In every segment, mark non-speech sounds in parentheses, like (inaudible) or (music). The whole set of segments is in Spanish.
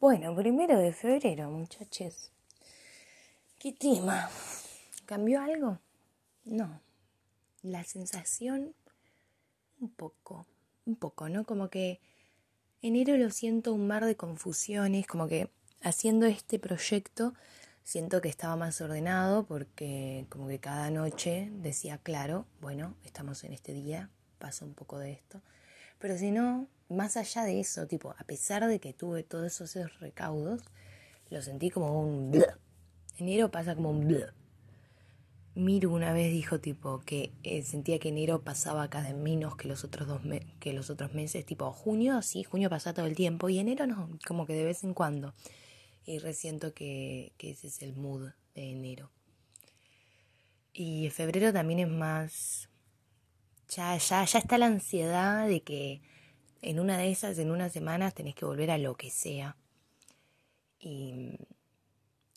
Bueno, primero de febrero, muchachos. ¿Qué tema? ¿Cambió algo? No. La sensación, un poco, un poco, ¿no? Como que enero lo siento un mar de confusiones, como que haciendo este proyecto siento que estaba más ordenado porque como que cada noche decía, claro, bueno, estamos en este día, pasa un poco de esto. Pero si no, más allá de eso, tipo, a pesar de que tuve todos esos recaudos, lo sentí como un... Enero pasa como un... Bleh. Miru una vez dijo tipo que eh, sentía que enero pasaba cada menos que los otros dos que los otros meses, tipo junio sí, junio pasa todo el tiempo y enero no, como que de vez en cuando. Y resiento que, que ese es el mood de enero. Y febrero también es más ya ya ya está la ansiedad de que en una de esas, en unas semanas, tenés que volver a lo que sea. Y,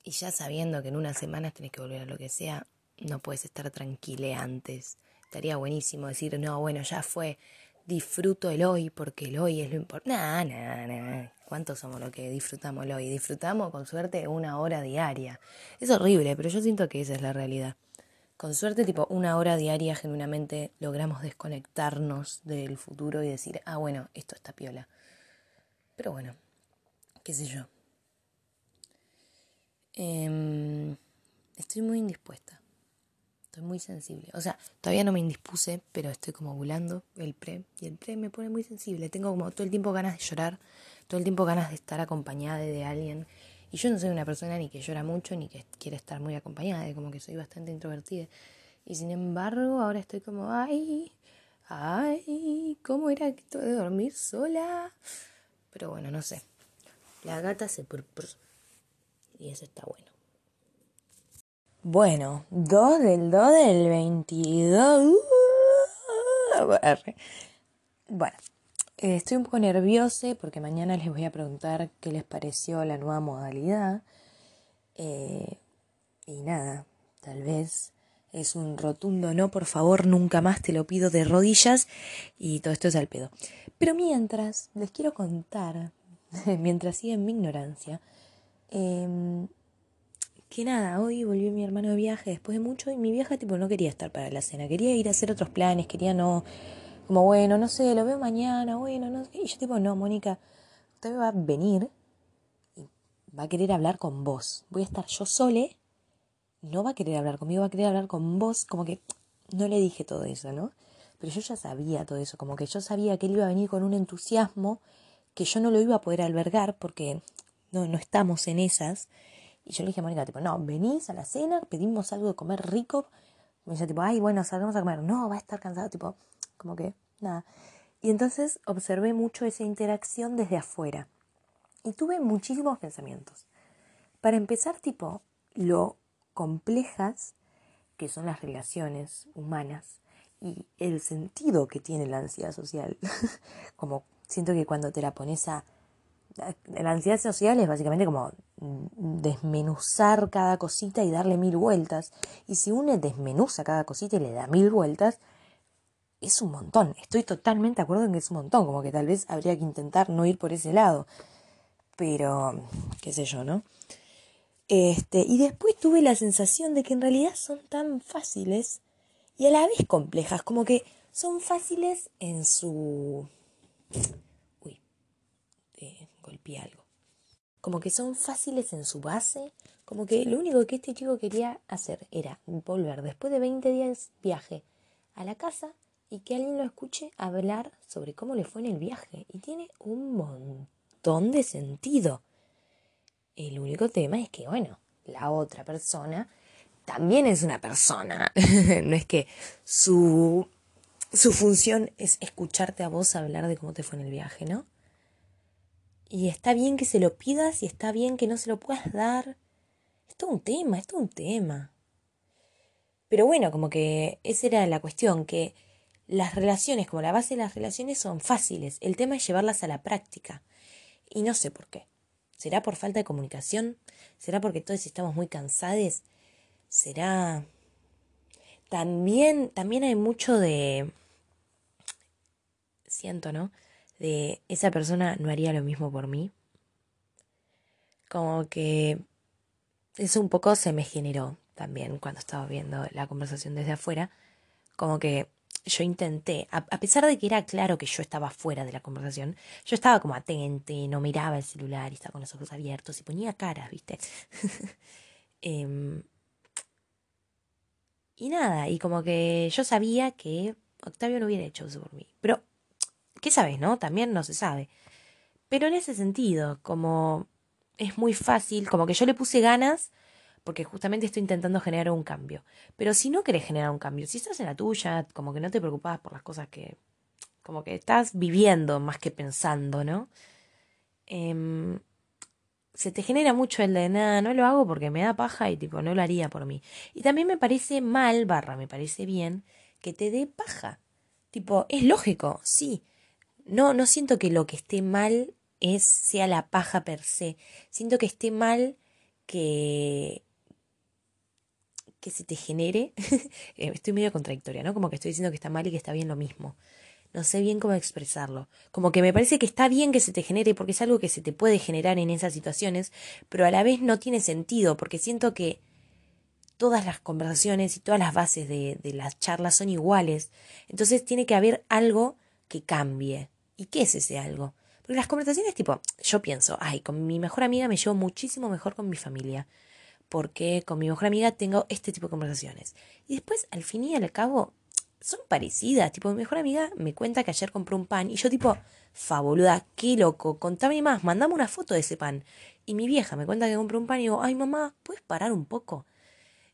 y ya sabiendo que en unas semanas tenés que volver a lo que sea, no puedes estar tranquile antes. Estaría buenísimo decir, no, bueno, ya fue, disfruto el hoy porque el hoy es lo importante. Nah, nah, nah. ¿Cuántos somos los que disfrutamos el hoy? Disfrutamos con suerte una hora diaria. Es horrible, pero yo siento que esa es la realidad. Con suerte, tipo una hora diaria, genuinamente logramos desconectarnos del futuro y decir, ah, bueno, esto está piola. Pero bueno, qué sé yo. Em, estoy muy indispuesta. Estoy muy sensible. O sea, todavía no me indispuse, pero estoy como volando el pre. Y el pre me pone muy sensible. Tengo como todo el tiempo ganas de llorar, todo el tiempo ganas de estar acompañada de alguien y yo no soy una persona ni que llora mucho ni que quiere estar muy acompañada, como que soy bastante introvertida. Y sin embargo, ahora estoy como, ay, ay, ¿cómo era esto de dormir sola? Pero bueno, no sé. La gata se purpur. Y eso está bueno. Bueno, 2 del 2 del 22. Bueno, eh, estoy un poco nerviosa porque mañana les voy a preguntar qué les pareció la nueva modalidad. Eh, y nada, tal vez es un rotundo no, por favor, nunca más te lo pido de rodillas y todo esto es al pedo. Pero mientras, les quiero contar, (laughs) mientras sigue en mi ignorancia, em, que nada, hoy volvió mi hermano de viaje después de mucho y mi vieja tipo no quería estar para la cena, quería ir a hacer otros planes, quería no como, bueno, no sé, lo veo mañana, bueno, no sé. Y yo tipo, no, Mónica, usted va a venir y va a querer hablar con vos. Voy a estar yo sole, no va a querer hablar conmigo, va a querer hablar con vos. Como que no le dije todo eso, ¿no? Pero yo ya sabía todo eso, como que yo sabía que él iba a venir con un entusiasmo que yo no lo iba a poder albergar porque no, no estamos en esas. Y yo le dije a Mónica, tipo, no, venís a la cena, pedimos algo de comer rico. Me dice, tipo, ay, bueno, salgamos a comer. No, va a estar cansado, tipo, como que nada. Y entonces observé mucho esa interacción desde afuera y tuve muchísimos pensamientos. Para empezar, tipo, lo complejas que son las relaciones humanas y el sentido que tiene la ansiedad social. (laughs) como siento que cuando te la pones a... La ansiedad social es básicamente como desmenuzar cada cosita y darle mil vueltas. Y si uno desmenuza cada cosita y le da mil vueltas, es un montón. Estoy totalmente de acuerdo en que es un montón, como que tal vez habría que intentar no ir por ese lado. Pero, qué sé yo, ¿no? Este, y después tuve la sensación de que en realidad son tan fáciles y a la vez complejas, como que son fáciles en su... Uy, eh, golpeé algo. Como que son fáciles en su base, como que lo único que este chico quería hacer era volver después de 20 días viaje a la casa y que alguien lo escuche hablar sobre cómo le fue en el viaje. Y tiene un montón de sentido. El único tema es que, bueno, la otra persona también es una persona. (laughs) no es que su, su función es escucharte a vos hablar de cómo te fue en el viaje, ¿no? Y está bien que se lo pidas y está bien que no se lo puedas dar. Es todo un tema, es todo un tema. Pero bueno, como que esa era la cuestión, que las relaciones, como la base de las relaciones, son fáciles. El tema es llevarlas a la práctica. Y no sé por qué. ¿Será por falta de comunicación? ¿Será porque todos estamos muy cansados? ¿Será... También, también hay mucho de... Siento, ¿no? De esa persona no haría lo mismo por mí. como que eso un poco se me generó también cuando estaba viendo la conversación desde afuera, como que yo intenté, a, pesar de que era claro que yo estaba fuera de la conversación, yo estaba como atente, no miraba el celular y estaba con los ojos abiertos y ponía caras, ¿viste? (laughs) Em, y nada, y como que yo sabía que Octavio no hubiera hecho eso por mí. Pero, ¿qué sabes, no? También no se sabe. Pero en ese sentido, como es muy fácil, como que yo le puse ganas porque justamente estoy intentando generar un cambio. Pero si no querés generar un cambio, si estás en la tuya, como que no te preocupas por las cosas que, como que estás viviendo más que pensando, ¿no? Em, se te genera mucho el de nada, no lo hago porque me da paja y tipo no lo haría por mí. Y también me parece mal, barra, me parece bien que te dé paja. Tipo, es lógico, sí. No, no siento que lo que esté mal es sea la paja per se. Siento que esté mal que que se te genere, (laughs) eh, estoy medio contradictoria, ¿no? Como que estoy diciendo que está mal y que está bien lo mismo. No sé bien cómo expresarlo. Como que me parece que está bien que se te genere porque es algo que se te puede generar en esas situaciones, pero a la vez no tiene sentido porque siento que todas las conversaciones y todas las bases de, de las charlas son iguales. Entonces tiene que haber algo que cambie. ¿Y qué es ese algo? Porque las conversaciones tipo, yo pienso, ay, con mi mejor amiga me llevo muchísimo mejor con mi familia porque con mi mejor amiga tengo este tipo de conversaciones. Y después, al fin y al cabo, son parecidas. Tipo, mi mejor amiga me cuenta que ayer compró un pan y yo tipo, fabuluda, qué loco, contame más, mandame una foto de ese pan. Y mi vieja me cuenta que compró un pan y digo, ay mamá, ¿puedes parar un poco?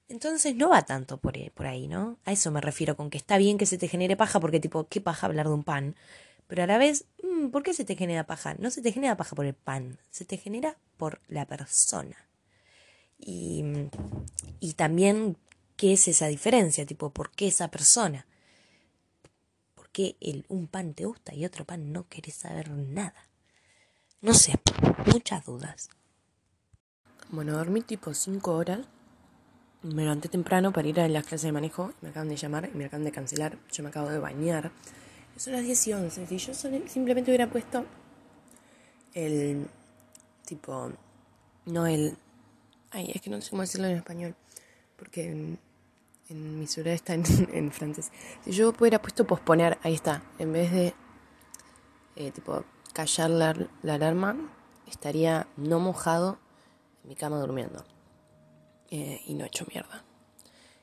Entonces no va tanto por, por ahí, ¿no? A eso me refiero, con que está bien que se te genere paja, porque tipo, ¿qué paja hablar de un pan? Pero a la vez, mm, ¿por qué se te genera paja? No se te genera paja por el pan, se te genera por la persona. Y, y también qué es esa diferencia, tipo, ¿por qué esa persona? ¿Por qué el, un pan te gusta y otro pan no querés saber nada? No sé, muchas dudas. Bueno, dormí tipo 5 horas. Me levanté temprano para ir a las clases de manejo. Me acaban de llamar y me acaban de cancelar. Yo me acabo de bañar. Son las 10 y 11. Si yo simplemente hubiera puesto el tipo, no el Ay, es que no sé cómo decirlo en español, porque en, mi ciudad está (laughs) en, francés. Si yo hubiera puesto posponer, ahí está, en vez de eh, tipo callar la, alarma, estaría no mojado en mi cama durmiendo. Eh, y no hecho mierda.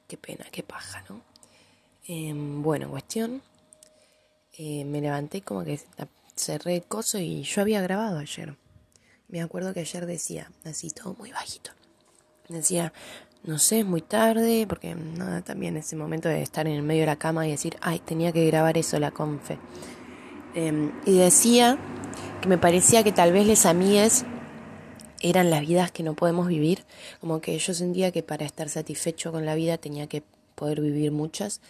Qué pena, qué paja, ¿no? Em, bueno, cuestión. Eh, me levanté como que cerré el coso y yo había grabado ayer. Me acuerdo que ayer decía, así todo muy bajito. Decía, no sé, es muy tarde, porque nada, también ese momento de estar en el medio de la cama y decir, ay, tenía que grabar eso, la confe. Em, y decía que me parecía que tal vez les amigues eran las vidas que no podemos vivir, como que yo sentía que para estar satisfecho con la vida tenía que poder vivir muchas,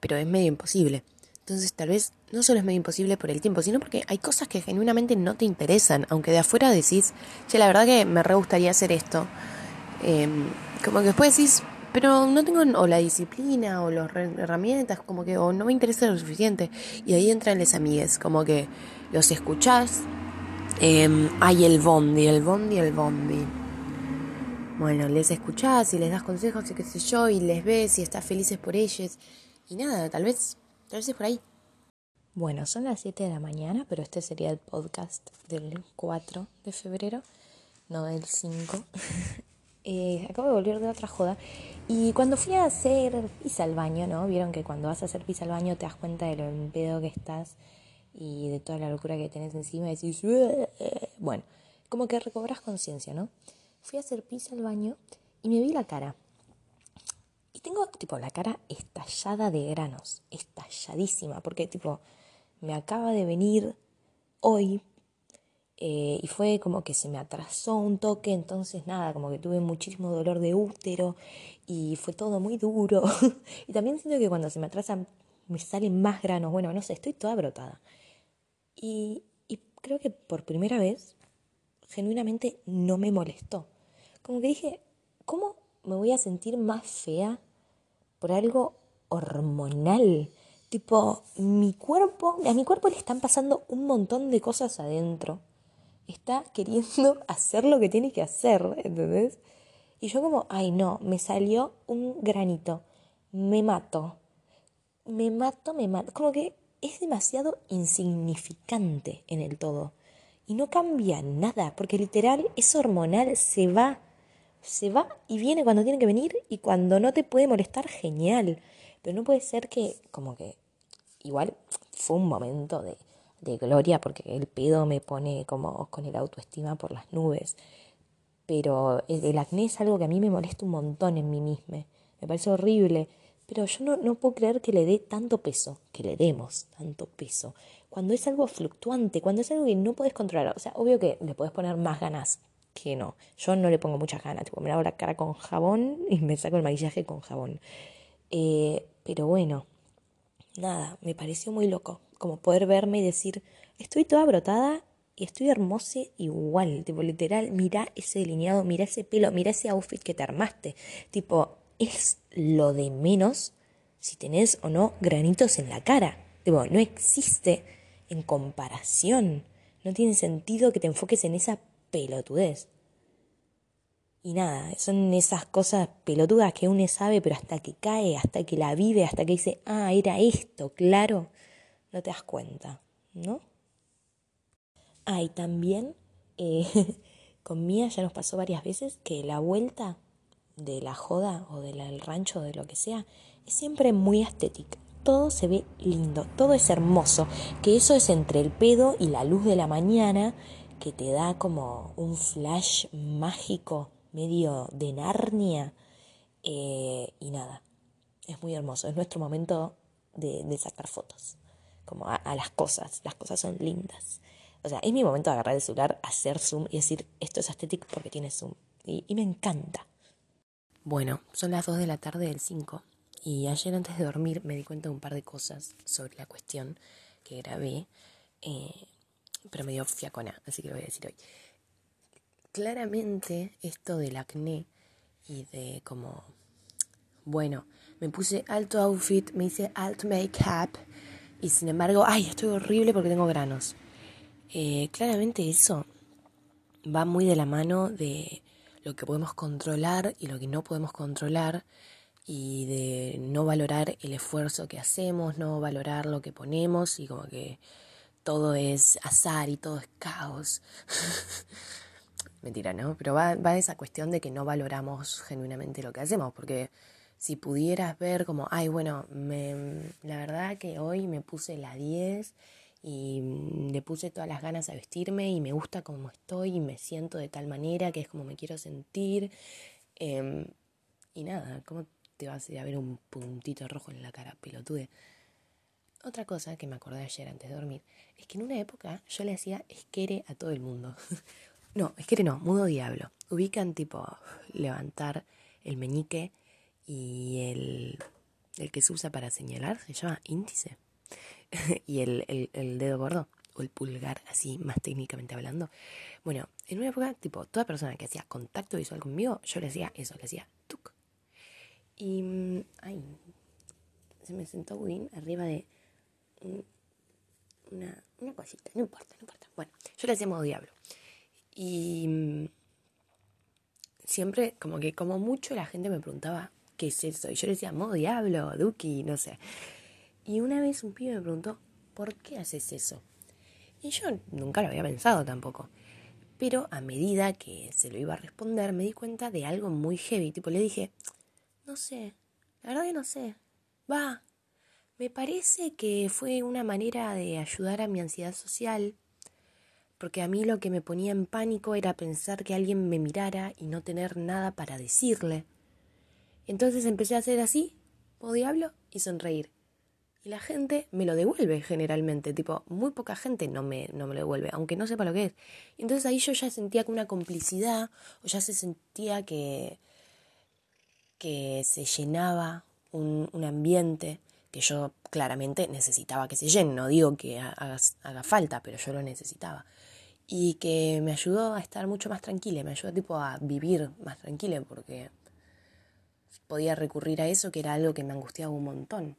pero es medio imposible. Entonces tal vez no solo es medio imposible por el tiempo, sino porque hay cosas que genuinamente no te interesan, aunque de afuera decís, che, la verdad que me re gustaría hacer esto, Em, como que después decís, pero no tengo o la disciplina o las herramientas, como que o no me interesa lo suficiente. Y ahí entran las amigues, como que los escuchás. Eh, hay el bondi, el bondi, el bondi. Bueno, les escuchás y les das consejos y qué sé yo, y les ves y estás felices por ellos. Y nada, tal vez, tal vez es por ahí. Bueno, son las 7 de la mañana, pero este sería el podcast del 4 de febrero, no del 5. (laughs) Eh, acabo de volver de otra joda. Y cuando fui a hacer pis al baño, ¿no? Vieron que cuando vas a hacer pis al baño te das cuenta de lo en pedo que estás y de toda la locura que tenés encima y decís, bueno, como que recobras conciencia, ¿no? Fui a hacer pis al baño y me vi la cara. Y tengo, tipo, la cara estallada de granos, estalladísima, porque, tipo, me acaba de venir hoy eh, y fue como que se me atrasó un toque, entonces nada, como que tuve muchísimo dolor de útero y fue todo muy duro. (laughs) y también siento que cuando se me atrasan me salen más granos, bueno, no sé, estoy toda brotada. Y, y creo que por primera vez, genuinamente no me molestó. Como que dije, ¿cómo me voy a sentir más fea por algo hormonal? Tipo, mi cuerpo, a mi cuerpo le están pasando un montón de cosas adentro está queriendo (laughs) hacer lo que tiene que hacer, ¿entendés? Y yo como, ay no, me salió un granito, me mato, me mato, me mato. Como que es demasiado insignificante en el todo. Y no cambia nada, porque literal es hormonal, se va, se va y viene cuando tiene que venir y cuando no te puede molestar, genial. Pero no puede ser que, como que, igual fue un momento de, de gloria porque el pedo me pone como con el autoestima por las nubes. Pero el, acné es algo que a mí me molesta un montón en mí misma. Me parece horrible. Pero yo no, no puedo creer que le dé tanto peso, que le demos tanto peso. Cuando es algo fluctuante, cuando es algo que no puedes controlar. O sea, obvio que le puedes poner más ganas que no. Yo no le pongo muchas ganas. Tipo, me lavo la cara con jabón y me saco el maquillaje con jabón. Eh, pero bueno, nada, me pareció muy loco como poder verme y decir, estoy toda brotada y estoy hermosa igual, tipo literal, mira ese delineado, mira ese pelo, mira ese outfit que te armaste, tipo, es lo de menos si tenés o no granitos en la cara, tipo, no existe en comparación, no tiene sentido que te enfoques en esa pelotudez. Y nada, son esas cosas pelotudas que uno sabe, pero hasta que cae, hasta que la vive, hasta que dice, ah, era esto, claro, no te das cuenta, ¿no? Ah, también eh, (laughs) con Mía ya nos pasó varias veces que la vuelta de la joda o del rancho o de lo que sea es siempre muy estética. Todo se ve lindo, todo es hermoso, que eso es entre el pedo y la luz de la mañana que te da como un flash mágico medio de Narnia eh, y nada, es muy hermoso, es nuestro momento de sacar fotos como a, las cosas. Las cosas son lindas. O sea, es mi momento de agarrar el celular, hacer zoom y decir, esto es estético porque tiene zoom. Y, me encanta. Bueno, son las 2 de la tarde del 5 y ayer antes de dormir me di cuenta de un par de cosas sobre la cuestión que grabé, eh, pero me dio fiacona, así que lo voy a decir hoy. Claramente esto del acné y de como, bueno, me puse alto outfit, me hice alt make-up y sin embargo, ay, estoy horrible porque tengo granos. Eh, claramente eso va muy de la mano de lo que podemos controlar y lo que no podemos controlar y de no valorar el esfuerzo que hacemos, no valorar lo que ponemos y como que todo es azar y todo es caos. (laughs) Mentira, ¿no? Pero va, va esa cuestión de que no valoramos genuinamente lo que hacemos, porque si pudieras ver como, ay, bueno, me, la verdad que hoy me puse la 10 y le puse todas las ganas a vestirme y me gusta como estoy y me siento de tal manera que es como me quiero sentir. Em, y nada, ¿cómo te vas a ver un puntito rojo en la cara, pelotude? Otra cosa que me acordé ayer antes de dormir es que en una época yo le hacía esquere a todo el mundo. (laughs) no, esquere no, mudo diablo. Ubican tipo levantar el meñique y el, el que se usa para señalar se llama índice (laughs) y el, el, el, dedo gordo o el pulgar, así más técnicamente hablando. Bueno, en una época, tipo, toda persona que hacía contacto visual conmigo, yo le hacía eso, le hacía tuk. Y, mm, ay, se me sentó Budín arriba de una, una cosita, no importa, no importa. Bueno, yo le hacía modo diablo. Y mm, siempre, como que como mucho la gente me preguntaba, ¿qué es eso? Y yo le decía, modo diablo, Duki, no sé. Y una vez un pibe me preguntó, ¿por qué haces eso? Y yo nunca lo había pensado tampoco. Pero a medida que se lo iba a responder, me di cuenta de algo muy heavy. Tipo, le dije, no sé, la verdad que no sé. Va, me parece que fue una manera de ayudar a mi ansiedad social. Porque a mí lo que me ponía en pánico era pensar que alguien me mirara y no tener nada para decirle. Entonces empecé a hacer así, o diablo, y sonreír. Y la gente me lo devuelve generalmente, tipo, muy poca gente no me, no me lo devuelve, aunque no sepa lo que es. Entonces ahí yo ya sentía que una complicidad, o ya se sentía que, que se llenaba un, un ambiente que yo claramente necesitaba que se llene, no digo que haga, haga falta, pero yo lo necesitaba. Y que me ayudó a estar mucho más tranquila, me ayudó tipo a vivir más tranquila, porque podía recurrir a eso, que era algo que me angustiaba un montón.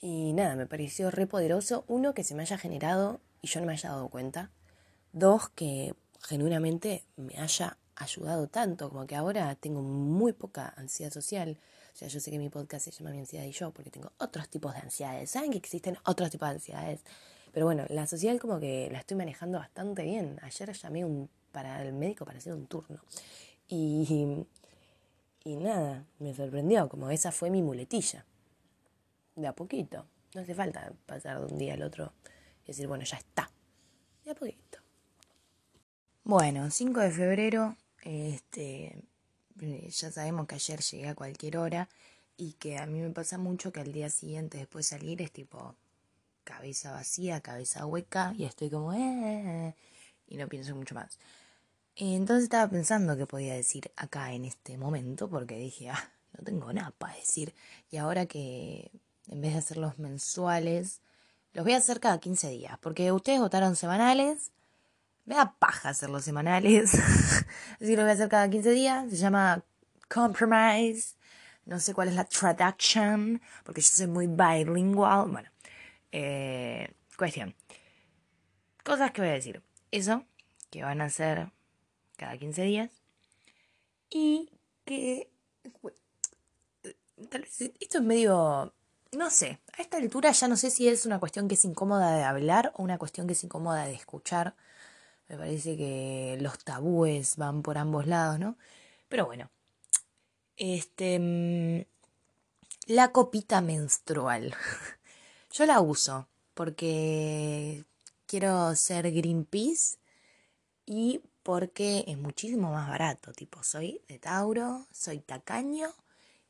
Y nada, me pareció re poderoso, uno, que se me haya generado y yo no me haya dado cuenta. Dos, que genuinamente me haya ayudado tanto, como que ahora tengo muy poca ansiedad social. O sea, yo sé que mi podcast se llama Mi ansiedad y yo, porque tengo otros tipos de ansiedades. Saben que existen otros tipos de ansiedades. Pero bueno, la social como que la estoy manejando bastante bien. Ayer llamé un, para el médico para hacer un turno. Y, y nada, me sorprendió, como esa fue mi muletilla. De a poquito. No hace falta pasar de un día al otro y decir, bueno, ya está. De a poquito. Bueno, 5 de febrero, este, ya sabemos que ayer llegué a cualquier hora y que a mí me pasa mucho que al día siguiente después de salir es tipo cabeza vacía, cabeza hueca y estoy como, eh, y no pienso mucho más. Entonces estaba pensando qué podía decir acá en este momento porque dije, ah, no tengo nada para decir. Y ahora que en vez de hacer los mensuales, los voy a hacer cada 15 días, porque ustedes votaron semanales, me da paja hacerlos semanales, (laughs) así que lo voy a hacer cada 15 días, se llama Compromise, no sé cuál es la traduction, porque yo soy muy bilingual, bueno, eh, cuestión, cosas que voy a decir, eso, que van a ser cada 15 días, y que, tal vez, esto es medio no sé, a esta altura ya no sé si es una cuestión que es incómoda de hablar o una cuestión que es incómoda de escuchar. Me parece que los tabúes van por ambos lados, ¿no? Pero bueno, este, mm, la copita menstrual. (laughs) Yo la uso porque quiero ser Greenpeace y porque es muchísimo más barato. Tipo, soy de Tauro, soy tacaño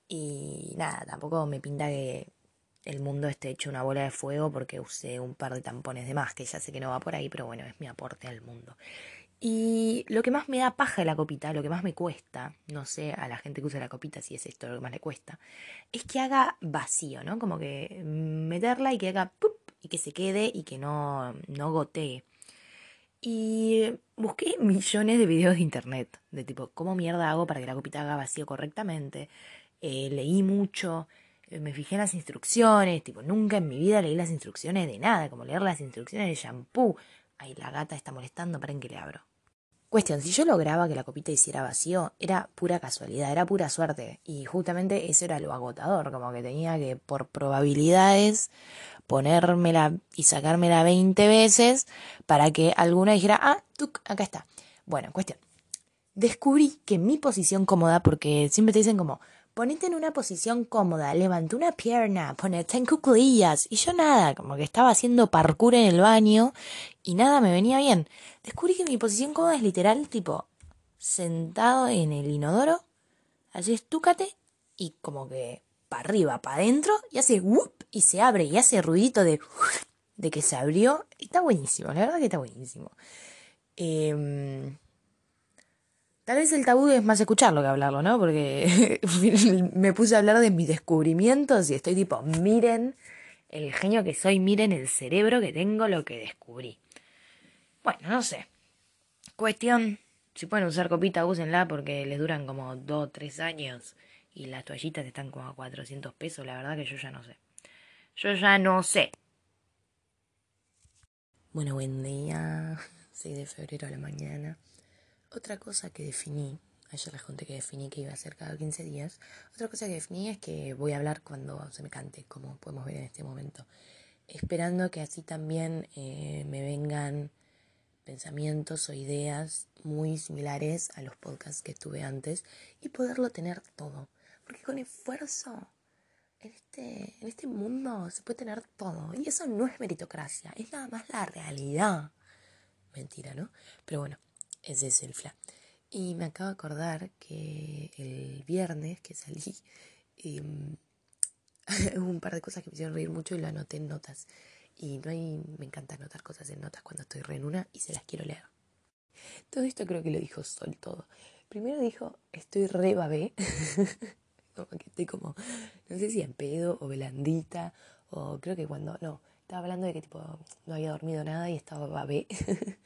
y nada, tampoco me pinta que el mundo esté hecho una bola de fuego porque usé un par de tampones de más, que ya sé que no va por ahí, pero bueno, es mi aporte al mundo. Y lo que más me da paja de la copita, lo que más me cuesta, no sé a la gente que usa la copita si es esto lo que más le cuesta, es que haga vacío, ¿no? Como que meterla y que haga ¡pup! y que se quede y que no, no gotee. Y busqué millones de videos de internet, de tipo, ¿cómo mierda hago para que la copita haga vacío correctamente? Eh, leí mucho, eh, me fijé en las instrucciones, tipo, nunca en mi vida leí las instrucciones de nada, como leer las instrucciones de shampoo. Ay, la gata está molestando, para en que le abro. Cuestión, si yo lograba que la copita hiciera vacío, era pura casualidad, era pura suerte. Y justamente eso era lo agotador, como que tenía que, por probabilidades, ponérmela y sacármela 20 veces para que alguna dijera, ah, tú, acá está. Bueno, cuestión. Descubrí que mi posición cómoda, porque siempre te dicen como, ponete en una posición cómoda, levanta una pierna, ponete en cuclillas. Y yo nada, como que estaba haciendo parkour en el baño y nada me venía bien. Descubrí que mi posición cómoda es literal, tipo, sentado en el inodoro, así estúcate y como que arriba, para adentro y hace whoop y se abre y hace ruidito de, de que se abrió. Está buenísimo, la verdad que está buenísimo. Eh, Tal vez el tabú es más escucharlo que hablarlo, ¿no? Porque (laughs) me puse a hablar de mis descubrimientos y estoy tipo, miren el genio que soy, miren el cerebro que tengo, lo que descubrí. Bueno, no sé. Cuestión, si pueden usar copita, úsenla porque les duran como 2 o 3 años y las toallitas están como a 400 pesos, la verdad que yo ya no sé. Yo ya no sé. Bueno, buen día. (laughs) 6 de febrero a la mañana. Otra cosa que definí, ayer les conté que definí que iba a ser cada 15 días, otra cosa que definí es que voy a hablar cuando se me cante, como podemos ver en este momento, esperando que así también eh, me vengan pensamientos o ideas muy similares a los podcasts que tuve antes y poderlo tener todo. Porque con esfuerzo en este, en este mundo se puede tener todo. Y eso no es meritocracia, es nada más la realidad. Mentira, ¿no? Pero bueno, ese es el fla. Y me acabo de acordar que el viernes que salí, em, (laughs) hubo un par de cosas que me hicieron reír mucho y lo anoté en notas. Y no hay, me encanta anotar cosas en notas cuando estoy re en una y se las quiero leer. Todo esto creo que lo dijo Sol todo. Primero dijo, estoy re babé. (laughs) (laughs) como que estoy como, no sé si en pedo o velandita, o creo que cuando, no, estaba hablando de que tipo no había dormido nada y estaba babé. (laughs)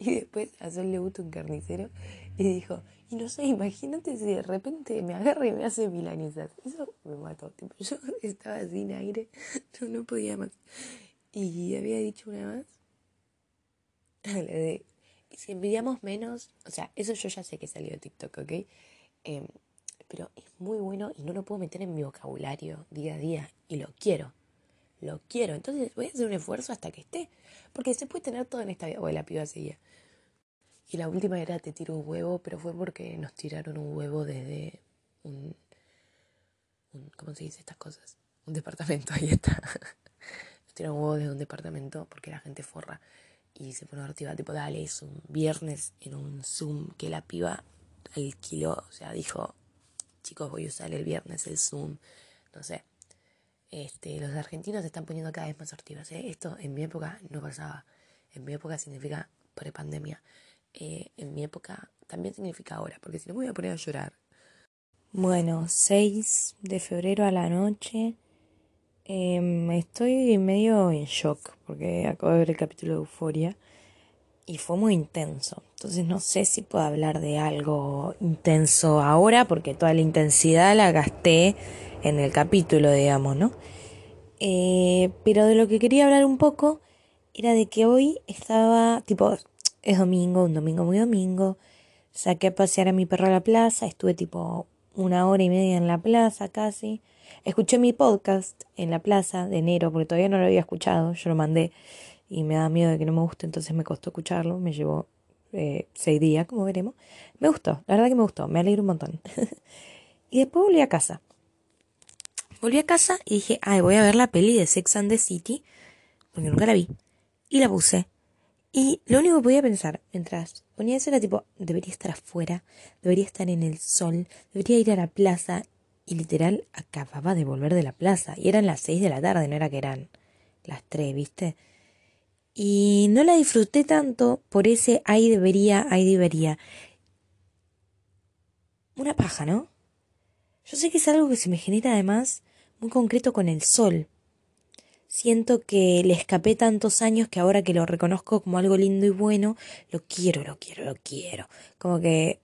Y después a Sol le gusta un carnicero y dijo, y no sé, imagínate si de repente me agarra y me hace milanizas. Eso me mató. Tipo, yo (laughs) estaba sin aire, yo no podía más. Y había dicho una más, la de, si envidiamos menos, o sea, eso yo ya sé que salió de TikTok, ¿ok? Em, pero es muy bueno y no lo puedo meter en mi vocabulario día a día y lo quiero. Lo quiero. Entonces voy a hacer un esfuerzo hasta que esté. Porque se puede tener todo en esta vida. La piba seguía. Y la última era te tiro un huevo, pero fue porque nos tiraron un huevo desde un, ¿cómo se dice estas cosas? Un departamento, (laughs) ahí está. nos tiraron un huevo desde un departamento porque la gente forra. Y se pone activa, tipo, dale, es un viernes en un Zoom que la piba alquiló, o sea, dijo, chicos, voy a usar el viernes el Zoom, no sé. Este, los argentinos se están poniendo cada vez más activos. ¿eh? Esto en mi época no pasaba. En mi época significa prepandemia. Eh, en mi época también significa ahora, porque si no me voy a poner a llorar. Bueno, 6 de febrero a la noche. Em, estoy medio en shock porque acabo de ver el capítulo de Euforia y fue muy intenso. Entonces no sé si puedo hablar de algo intenso ahora porque toda la intensidad la gasté en el capítulo, digamos, ¿no? Eh, pero de lo que quería hablar un poco era de que hoy estaba, tipo, es domingo, un domingo muy domingo, saqué a pasear a mi perro a la plaza, estuve tipo una hora y media en la plaza casi, escuché mi podcast en la plaza de enero porque todavía no lo había escuchado, yo lo mandé y me da miedo de que no me guste, entonces me costó escucharlo, me llevó eh, seis días, como veremos. Me gustó, la verdad que me gustó, me alegro un montón. (laughs) y después volví a casa. Volví a casa y dije, ay, voy a ver la peli de Sex and the City, porque nunca la vi. Y la puse. Y lo único que podía pensar mientras ponía eso era tipo, debería estar afuera, debería estar en el sol, debería ir a la plaza. Y literal acababa de volver de la plaza. Y eran las seis de la tarde, no era que eran las tres, ¿viste? Y no la disfruté tanto por ese ahí debería, ahí debería. Una paja, ¿no? Yo sé que es algo que se me genera además muy concreto con el sol. Siento que le escapé tantos años que ahora que lo reconozco como algo lindo y bueno, lo quiero, lo quiero, lo quiero. Como que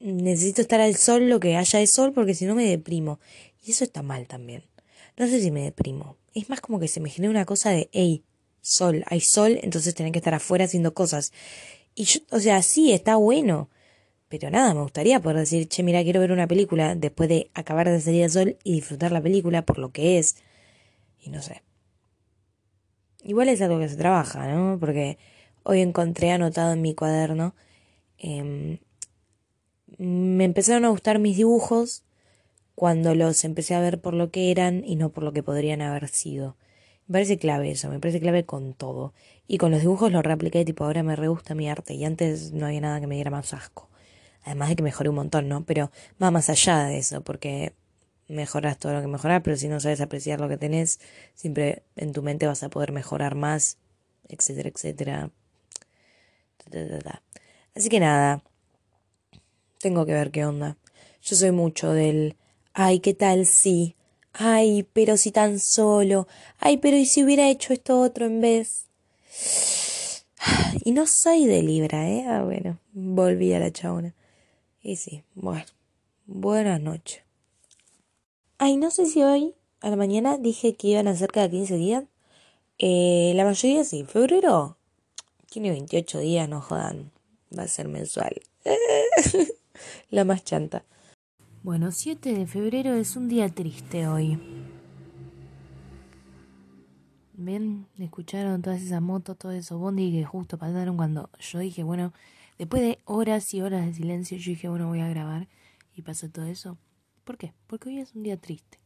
necesito estar al sol lo que haya de sol porque si no me deprimo. Y eso está mal también. No sé si me deprimo. Es más como que se me genera una cosa de, hey, sol, hay sol, entonces tienen que estar afuera haciendo cosas. Y yo, o sea, sí, está bueno. Pero nada, me gustaría poder decir, che, mira, quiero ver una película después de acabar de salir el sol y disfrutar la película por lo que es. Y no sé. Igual es algo que se trabaja, ¿no? Porque hoy encontré anotado en mi cuaderno. Em, me empezaron a gustar mis dibujos cuando los empecé a ver por lo que eran y no por lo que podrían haber sido. Me parece clave eso, me parece clave con todo. Y con los dibujos lo reapliqué, tipo, ahora me re gusta mi arte y antes no había nada que me diera más asco. Además de que mejoré un montón, ¿no? Pero va más allá de eso, porque mejoras todo lo que mejorar, pero si no sabes apreciar lo que tenés, siempre en tu mente vas a poder mejorar más, etcétera, etcétera. Así que nada, tengo que ver qué onda. Yo soy mucho del, ay, ¿qué tal si? Ay, pero si tan solo. Ay, pero ¿y si hubiera hecho esto otro en vez? (sighs) Y no soy de Libra, ¿eh? Ah, bueno, volví a la chabona. Y sí, bueno, buenas noches. Ay, no sé si hoy, a la mañana, dije que iban a ser cada 15 días. Eh, la mayoría sí. Febrero tiene 28 días, no jodan. Va a ser mensual. (laughs) la más chanta. Bueno, 7 de febrero es un día triste hoy. ¿Ven? Escucharon todas esas motos, todo eso bondi que justo pasaron cuando yo dije, bueno, después de horas y horas de silencio, yo dije, bueno, voy a grabar y pasó todo eso. ¿Por qué? Porque hoy es un día triste.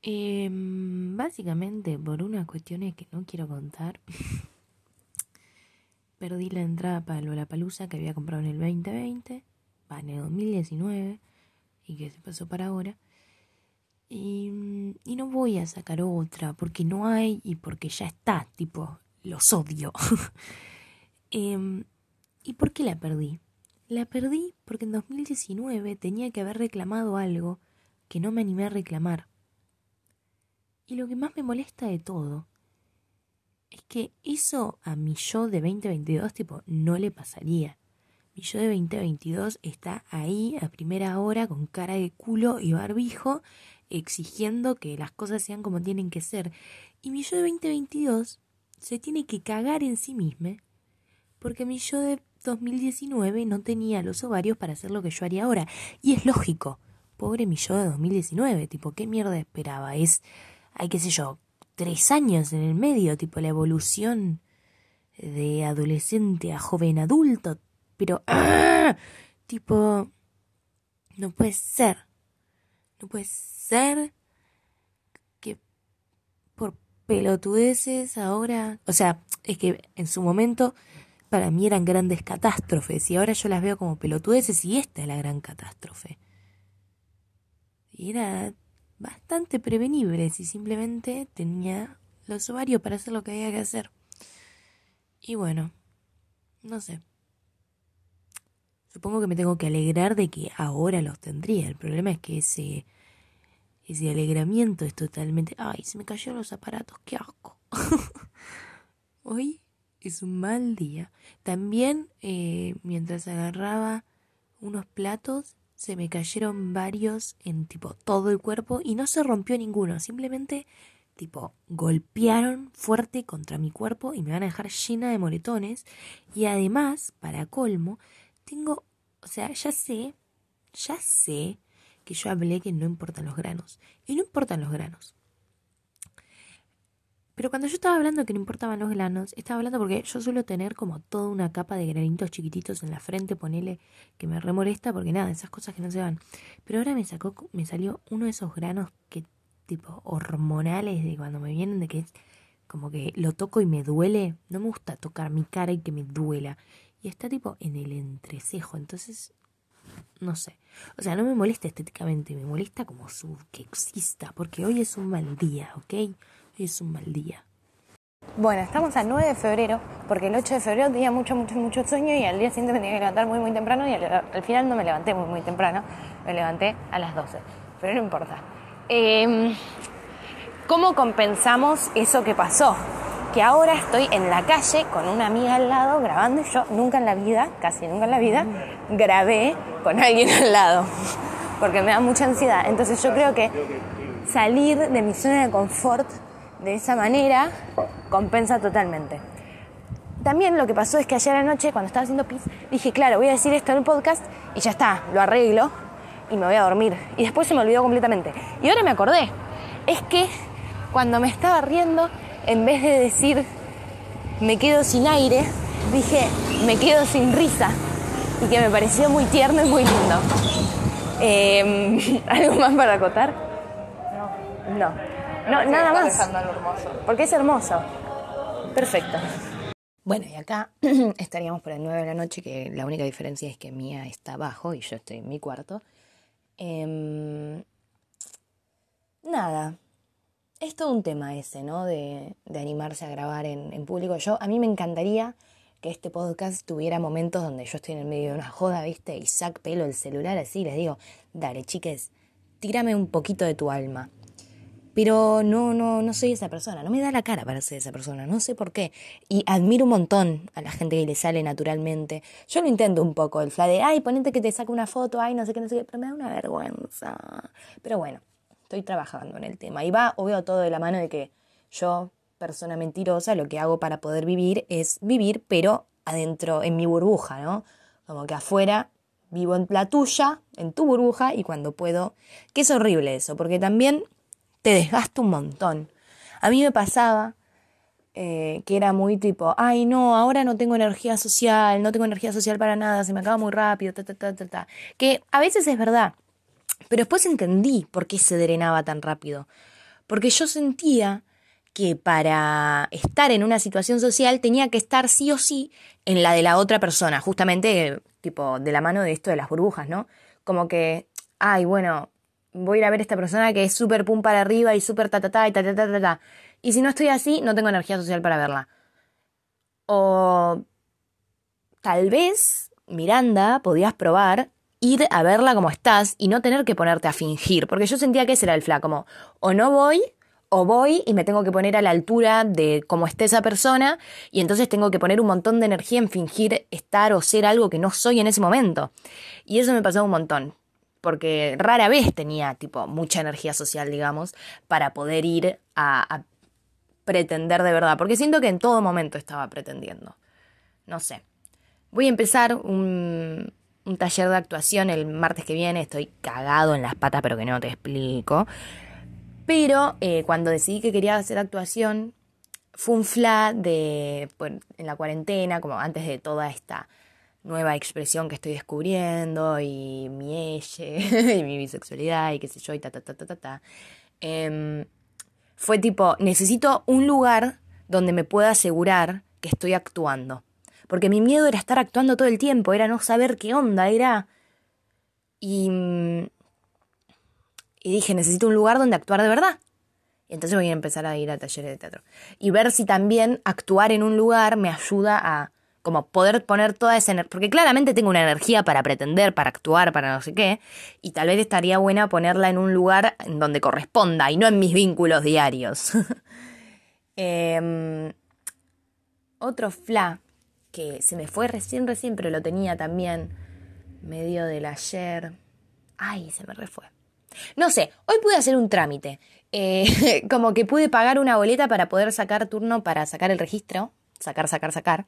Em, básicamente por unas cuestiones que no quiero contar. (laughs) Perdí la entrada para la Palusa que había comprado en el 2020, va en el 2019 y que se pasó para ahora. Y, no voy a sacar otra porque no hay y porque ya está, tipo, los odio. (laughs) Em, ¿Y por qué la perdí? La perdí porque en 2019 tenía que haber reclamado algo que no me animé a reclamar. Y lo que más me molesta de todo es que eso a mi yo de 2022 tipo no le pasaría. Mi yo de 2022 está ahí a primera hora con cara de culo y barbijo exigiendo que las cosas sean como tienen que ser. Y mi yo de 2022 se tiene que cagar en sí mismo Porque mi yo de 2019 no tenía los ovarios para hacer lo que yo haría ahora. Y es lógico. Pobre mi yo de 2019. Tipo, ¿qué mierda esperaba? Es, hay qué sé yo, tres años en el medio. Tipo, la evolución de adolescente a joven adulto. Pero, ¡ah! tipo, no puede ser. No puede ser que por pelotudeces ahora, o sea, es que en su momento para mí eran grandes catástrofes y ahora yo las veo como pelotudeces y esta es la gran catástrofe. Y era bastante prevenible si simplemente tenía los ovarios para hacer lo que había que hacer. Y bueno, no sé. Supongo que me tengo que alegrar de que ahora los tendría. El problema es que ese ese alegramiento es totalmente... ¡Ay, se me cayeron los aparatos! ¡Qué asco! (laughs) Hoy es un mal día. También, eh, mientras agarraba unos platos, se me cayeron varios en tipo todo el cuerpo y no se rompió ninguno. Simplemente, tipo, golpearon fuerte contra mi cuerpo y me van a dejar llena de moretones. Y además, para colmo, tengo... O sea, ya sé, ya sé que yo hablé que no importan los granos. Y no importan los granos. Pero cuando yo estaba hablando que no importaban los granos, estaba hablando porque yo suelo tener como toda una capa de granitos chiquititos en la frente, ponele que me remolesta porque nada, esas cosas que no se van. Pero ahora me sacó, me salió uno de esos granos que tipo hormonales de cuando me vienen de que es como que lo toco y me duele. No me gusta tocar mi cara y que me duela. Y está tipo en el entrecejo. Entonces no sé. O sea, no me molesta estéticamente, me molesta como su que exista, porque hoy es un mal día, ¿ok? Hoy es un mal día. Bueno, estamos a 9 de febrero, porque el 8 de febrero tenía mucho, mucho, mucho sueño y al día siguiente me tenía que levantar muy, muy temprano y al, final no me levanté muy, muy temprano, me levanté a las 12, pero no importa. Em, ¿Cómo compensamos eso que pasó? Que ahora estoy en la calle con una amiga al lado grabando y yo nunca en la vida, casi nunca en la vida, grabé con alguien al lado, (laughs) porque me da mucha ansiedad. Entonces yo creo que salir de mi zona de confort de esa manera compensa totalmente. También lo que pasó es que ayer anoche, cuando estaba haciendo pis, dije, claro, voy a decir esto en el podcast y ya está, lo arreglo y me voy a dormir. Y después se me olvidó completamente. Y ahora me acordé, es que cuando me estaba riendo, en vez de decir me quedo sin aire, dije me quedo sin risa y que me pareció muy tierno y muy lindo. Em, (laughs) ¿Algo más para acotar? No. No. No, nada más. Porque es hermoso. Perfecto. Bueno, y acá (clears throat) estaríamos por el 9 de la noche, que la única diferencia es que Mía está abajo y yo estoy en mi cuarto. Em, nada. Es todo un tema ese, ¿no? De, de animarse a grabar en, en público. Yo, a mí me encantaría que este podcast tuviera momentos donde yo estoy en el medio de una joda, ¿viste? Y sac pelo el celular así, les digo, dale, chiques, tírame un poquito de tu alma. Pero no, no, no soy esa persona, no me da la cara para ser esa persona, no sé por qué. Y admiro un montón a la gente que le sale naturalmente. Yo lo intento un poco, el fla de, ay, ponete que te saque una foto, ay, no sé qué, no sé qué, pero me da una vergüenza. Pero bueno, estoy trabajando en el tema. Y va, o veo todo de la mano de que yo persona mentirosa, lo que hago para poder vivir es vivir, pero adentro, en mi burbuja, ¿no? Como que afuera vivo en la tuya, en tu burbuja, y cuando puedo, que es horrible eso, porque también te desgasta un montón. A mí me pasaba eh, que era muy tipo, ay no, ahora no tengo energía social, no tengo energía social para nada, se me acaba muy rápido, ta, ta, ta, ta, ta. Que a veces es verdad, pero después entendí por qué se drenaba tan rápido. Porque yo sentía que para estar en una situación social tenía que estar sí o sí en la de la otra persona, justamente tipo de la mano de esto de las burbujas, ¿no? Como que, ay, bueno, voy a ir a ver a esta persona que es súper pum para arriba y súper ta ta ta y ta. Y si no estoy así, no tengo energía social para verla. O tal vez, Miranda, podías probar ir a verla como estás y no tener que ponerte a fingir, porque yo sentía que ese era el fla, como o no voy o voy y me tengo que poner a la altura de cómo esté esa persona y entonces tengo que poner un montón de energía en fingir estar o ser algo que no soy en ese momento. Y eso me pasó un montón, porque rara vez tenía tipo mucha energía social, digamos, para poder ir a, a pretender de verdad, porque siento que en todo momento estaba pretendiendo. no sé. Voy a empezar un, un taller de actuación el martes que viene, estoy cagado en las patas, pero que no te explico. Pero eh, cuando decidí que quería hacer actuación, fue un fla de, en la cuarentena, como antes de toda esta nueva expresión que estoy descubriendo y mi ella (laughs) y mi bisexualidad y qué sé yo y ta ta ta ta ta ta. Em, fue tipo, necesito un lugar donde me pueda asegurar que estoy actuando. Porque mi miedo era estar actuando todo el tiempo, era no saber qué onda, era... Y, y dije, necesito un lugar donde actuar de verdad. Y entonces voy a empezar a ir a talleres de teatro. Y ver si también actuar en un lugar me ayuda a como poder poner toda esa energía, porque claramente tengo una energía para pretender, para actuar, para no sé qué, y tal vez estaría buena ponerla en un lugar en donde corresponda y no en mis vínculos diarios. (laughs) Em, otro fla que se me fue recién, recién, pero lo tenía también medio del ayer. Ay, se me refue. No sé, hoy pude hacer un trámite. Eh, (laughs) como que pude pagar una boleta para poder sacar turno para sacar el registro. Sacar, sacar, sacar.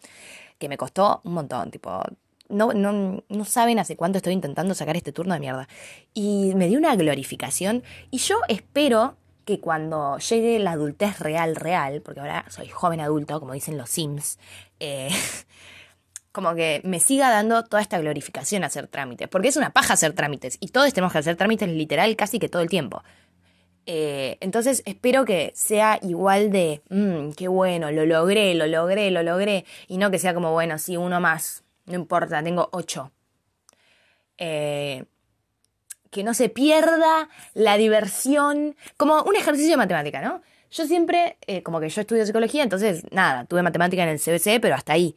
Que me costó un montón, tipo. No, no, no saben hace cuánto estoy intentando sacar este turno de mierda. Y me dio una glorificación. Y yo espero que cuando llegue la adultez real, real, porque ahora soy joven adulto, como dicen los Sims, eh, (laughs) como que me siga dando toda esta glorificación a hacer trámites, porque es una paja hacer trámites, y todos tenemos que hacer trámites literal casi que todo el tiempo. Eh, entonces espero que sea igual de, mmm, qué bueno, lo logré, lo logré, lo logré, y no que sea como, bueno, sí, uno más, no importa, tengo ocho. Eh, que no se pierda la diversión, como un ejercicio de matemática, ¿no? Yo siempre, eh, como que yo estudio psicología, entonces, nada, tuve matemática en el CBC, pero hasta ahí.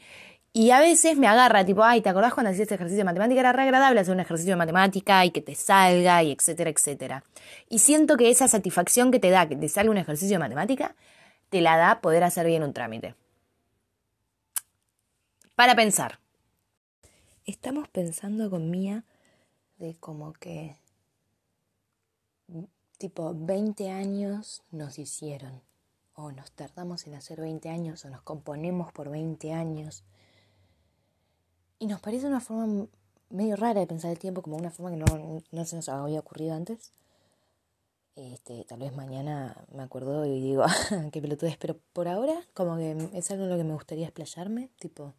Y a veces me agarra, tipo, ay, ¿te acordás cuando hacías este ejercicio de matemática? Era re agradable hacer un ejercicio de matemática y que te salga y etcétera, etcétera. Y siento que esa satisfacción que te da que te salga un ejercicio de matemática, te la da poder hacer bien un trámite. Para pensar. Estamos pensando con Mía de como que tipo 20 años nos hicieron, o nos tardamos en hacer 20 años, o nos componemos por 20 años. Y nos parece una forma medio rara de pensar el tiempo, como una forma que no, no se nos había ocurrido antes. Este, tal vez mañana me acuerdo y digo, (laughs) qué pelotudez, pero por ahora como que es algo en lo que me gustaría explayarme, tipo,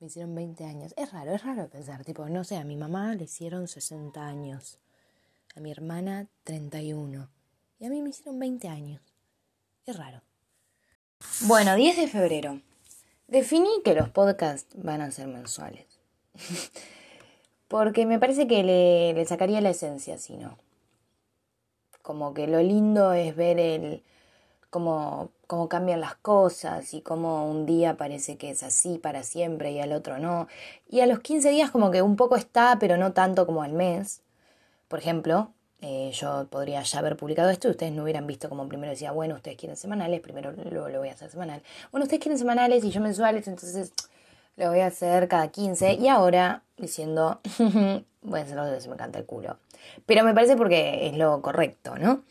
me hicieron 20 años. Es raro, es raro pensar, tipo, no sé, a mi mamá le hicieron 60 años a mi hermana 31 y a mí me hicieron 20 años. Es raro. Bueno, 10 de febrero. Definí que los podcasts van a ser mensuales. (laughs) Porque me parece que le, le, sacaría la esencia si no. Como que lo lindo es ver el cómo, cómo cambian las cosas y cómo un día parece que es así para siempre y al otro no. Y a los 15 días como que un poco está, pero no tanto como al mes. Por ejemplo, eh, yo podría ya haber publicado esto y ustedes no hubieran visto como primero decía, bueno, ustedes quieren semanales, primero lo, lo voy a hacer semanal. Bueno, ustedes quieren semanales y yo mensuales, entonces lo voy a hacer cada 15 y ahora diciendo, (laughs) voy a hacerlo se me canta el culo. Pero me parece porque es lo correcto, ¿no?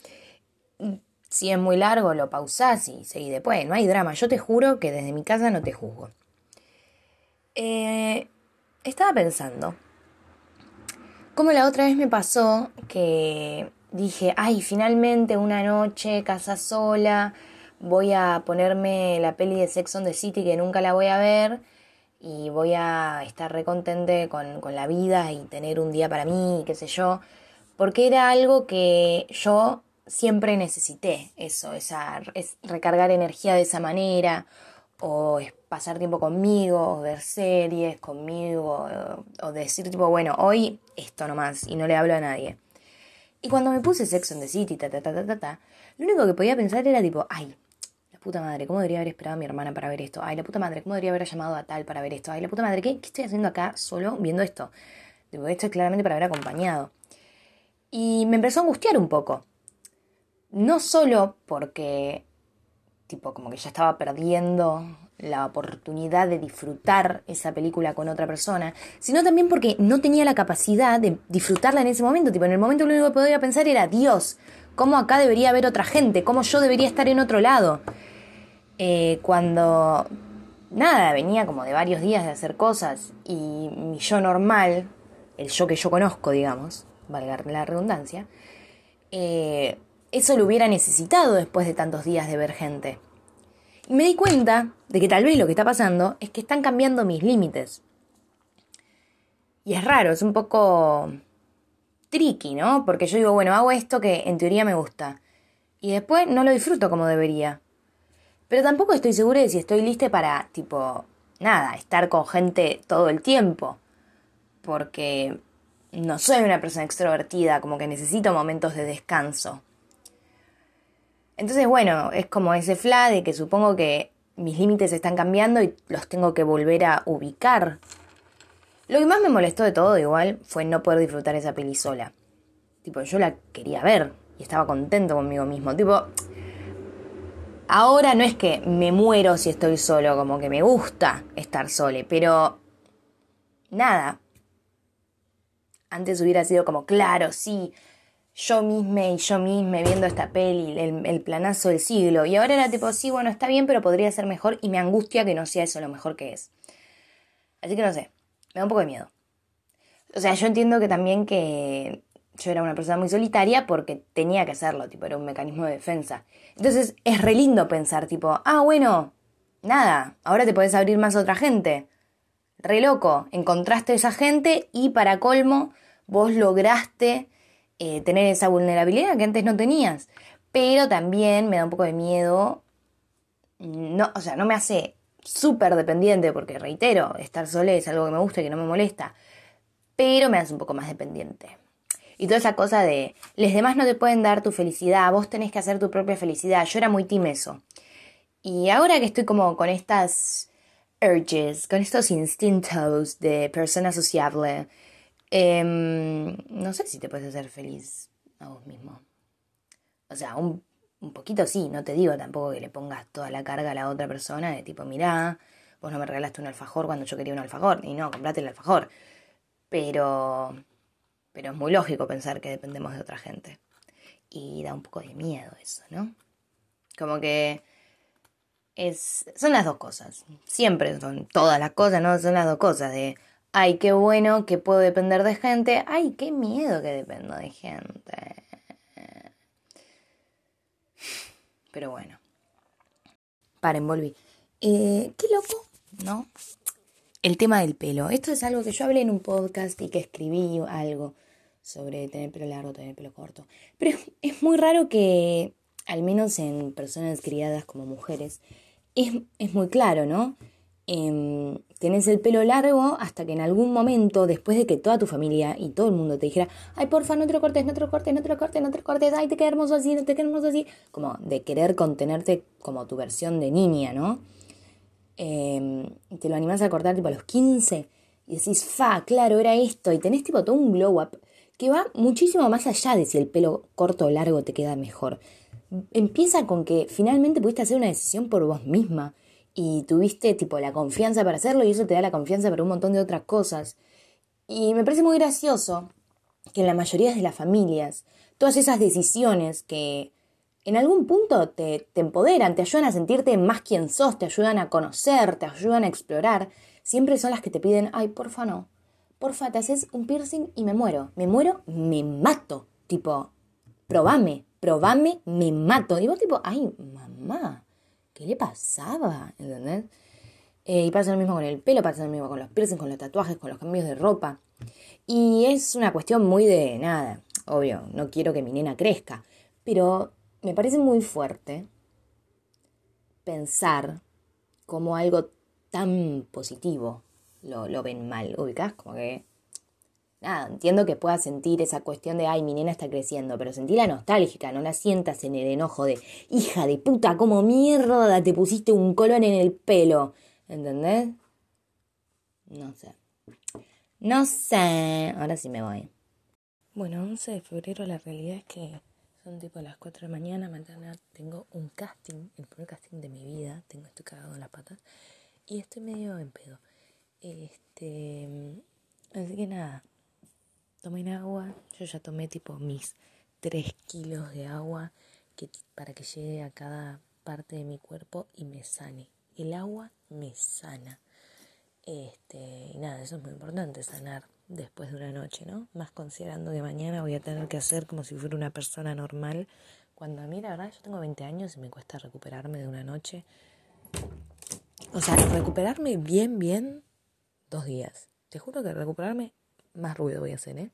Si es muy largo, lo pausás y seguí después. No hay drama. Yo te juro que desde mi casa no te juzgo. Eh, estaba pensando como la otra vez me pasó que dije, ay, finalmente una noche, casa sola, voy a ponerme la peli de Sex on the City que nunca la voy a ver y voy a estar recontente con, con la vida y tener un día para mí, qué sé yo, porque era algo que yo siempre necesité, eso, esa, es recargar energía de esa manera, o pasar tiempo conmigo, o ver series conmigo, o, decir tipo, bueno, hoy esto nomás, y no le hablo a nadie. Y cuando me puse Sex on the City, ta, ta, ta, ta, ta, ta, lo único que podía pensar era tipo, ay, la puta madre, ¿cómo debería haber esperado a mi hermana para ver esto? Ay, la puta madre, ¿cómo debería haber llamado a tal para ver esto? Ay, la puta madre, ¿qué, qué estoy haciendo acá solo viendo esto? Digo, esto es claramente para haber acompañado. Y me empezó a angustiar un poco. No solo porque tipo como que ya estaba perdiendo la oportunidad de disfrutar esa película con otra persona, sino también porque no tenía la capacidad de disfrutarla en ese momento. Tipo, en el momento lo único que podía pensar era, Dios, ¿cómo acá debería haber otra gente? ¿Cómo yo debería estar en otro lado? Eh, cuando nada, venía como de varios días de hacer cosas y mi yo normal, el yo que yo conozco, digamos, valga la redundancia, eh, eso lo hubiera necesitado después de tantos días de ver gente. Y me di cuenta de que tal vez lo que está pasando es que están cambiando mis límites. Y es raro, es un poco tricky, ¿no? Porque yo digo, bueno, hago esto que en teoría me gusta. Y después no lo disfruto como debería. Pero tampoco estoy segura de si estoy lista para, tipo, nada, estar con gente todo el tiempo. Porque no soy una persona extrovertida, como que necesito momentos de descanso. Entonces, bueno, es como ese fla de que supongo que mis límites están cambiando y los tengo que volver a ubicar. Lo que más me molestó de todo, igual, fue no poder disfrutar esa peli sola. Tipo, yo la quería ver y estaba contento conmigo mismo. Tipo, ahora no es que me muero si estoy solo, como que me gusta estar sole, pero nada. Antes hubiera sido como, claro, sí, yo misma y yo misma viendo esta peli, el, planazo del siglo. Y ahora era tipo, sí, bueno, está bien, pero podría ser mejor y me angustia que no sea eso lo mejor que es. Así que no sé, me da un poco de miedo. O sea, yo entiendo que también que yo era una persona muy solitaria porque tenía que hacerlo, tipo, era un mecanismo de defensa. Entonces es re lindo pensar, tipo, ah, bueno, nada, ahora te puedes abrir más a otra gente. Re loco, encontraste esa gente y para colmo, vos lograste eh, tener esa vulnerabilidad que antes no tenías. Pero también me da un poco de miedo, no, o sea, no me hace súper dependiente, porque reitero, estar sola es algo que me gusta y que no me molesta, pero me hace un poco más dependiente. Y toda esa cosa de, los demás no te pueden dar tu felicidad, vos tenés que hacer tu propia felicidad. Yo era muy team eso. Y ahora que estoy como con estas urges, con estos instintos de persona sociable, Em, no sé si te puedes hacer feliz a vos mismo. O sea, un, un, poquito sí, no te digo tampoco que le pongas toda la carga a la otra persona de tipo, mirá, vos no me regalaste un alfajor cuando yo quería un alfajor. Y no, comprate el alfajor. Pero, pero es muy lógico pensar que dependemos de otra gente. Y da un poco de miedo eso, ¿no? Como que es, son las dos cosas. Siempre son todas las cosas, ¿no? Son las dos cosas de Ay, qué bueno que puedo depender de gente. Ay, qué miedo que dependo de gente. Pero bueno. Paren, volví. Eh, qué loco, ¿no? El tema del pelo. Esto es algo que yo hablé en un podcast y que escribí algo sobre tener pelo largo, tener pelo corto. Pero es, muy raro que, al menos en personas criadas como mujeres, es, es muy claro, ¿no? Em, tenés el pelo largo hasta que en algún momento, después de que toda tu familia y todo el mundo te dijera, ay, porfa, no te lo cortes, no te lo cortes, no te lo cortes, no te lo cortes, ay, te queda hermoso así, no te queda hermoso así, como de querer contenerte como tu versión de niña, ¿no? Em, te lo animás a cortar tipo a los 15 y decís, fa, claro, era esto, y tenés tipo todo un glow up que va muchísimo más allá de si el pelo corto o largo te queda mejor. Empieza con que finalmente pudiste hacer una decisión por vos misma y tuviste tipo la confianza para hacerlo y eso te da la confianza para un montón de otras cosas. Y me parece muy gracioso que en la mayoría de las familias todas esas decisiones que en algún punto te, te empoderan, te ayudan a sentirte más quien sos, te ayudan a conocer, te ayudan a explorar, siempre son las que te piden, ay, porfa no, porfa, te haces un piercing y me muero, me muero, me mato, tipo, probame, probame, me mato. Y vos tipo, ay, mamá, ¿qué le pasaba? ¿Entendés? Eh, y pasa lo mismo con el pelo, pasa lo mismo con los piercings, con los tatuajes, con los cambios de ropa. Y es una cuestión muy de nada. Obvio, no quiero que mi nena crezca. Pero me parece muy fuerte pensar como algo tan positivo lo, lo ven mal. ¿Ubicás? Como que nada, entiendo que puedas sentir esa cuestión de, ay, mi nena está creciendo, pero sentí la nostálgica, no la sientas en el enojo de, hija de puta, como mierda te pusiste un colón en el pelo. ¿Entendés? No sé. No sé. Ahora sí me voy. Bueno, 11 de febrero la realidad es que son tipo las 4 de la mañana, mañana tengo un casting, el primer casting de mi vida, tengo estoy cagado en las patas y estoy medio en pedo. Este, así que nada, tomen agua. Yo ya tomé tipo mis 3 kilos de agua que, para que llegue a cada parte de mi cuerpo y me sane. El agua me sana. Este, y nada, eso es muy importante, sanar después de una noche, ¿no? Más considerando que mañana voy a tener que hacer como si fuera una persona normal. Cuando a mí, la verdad, yo tengo 20 años y me cuesta recuperarme de una noche. O sea, recuperarme bien, bien, dos días. Te juro que recuperarme, más ruido voy a hacer, ¿eh?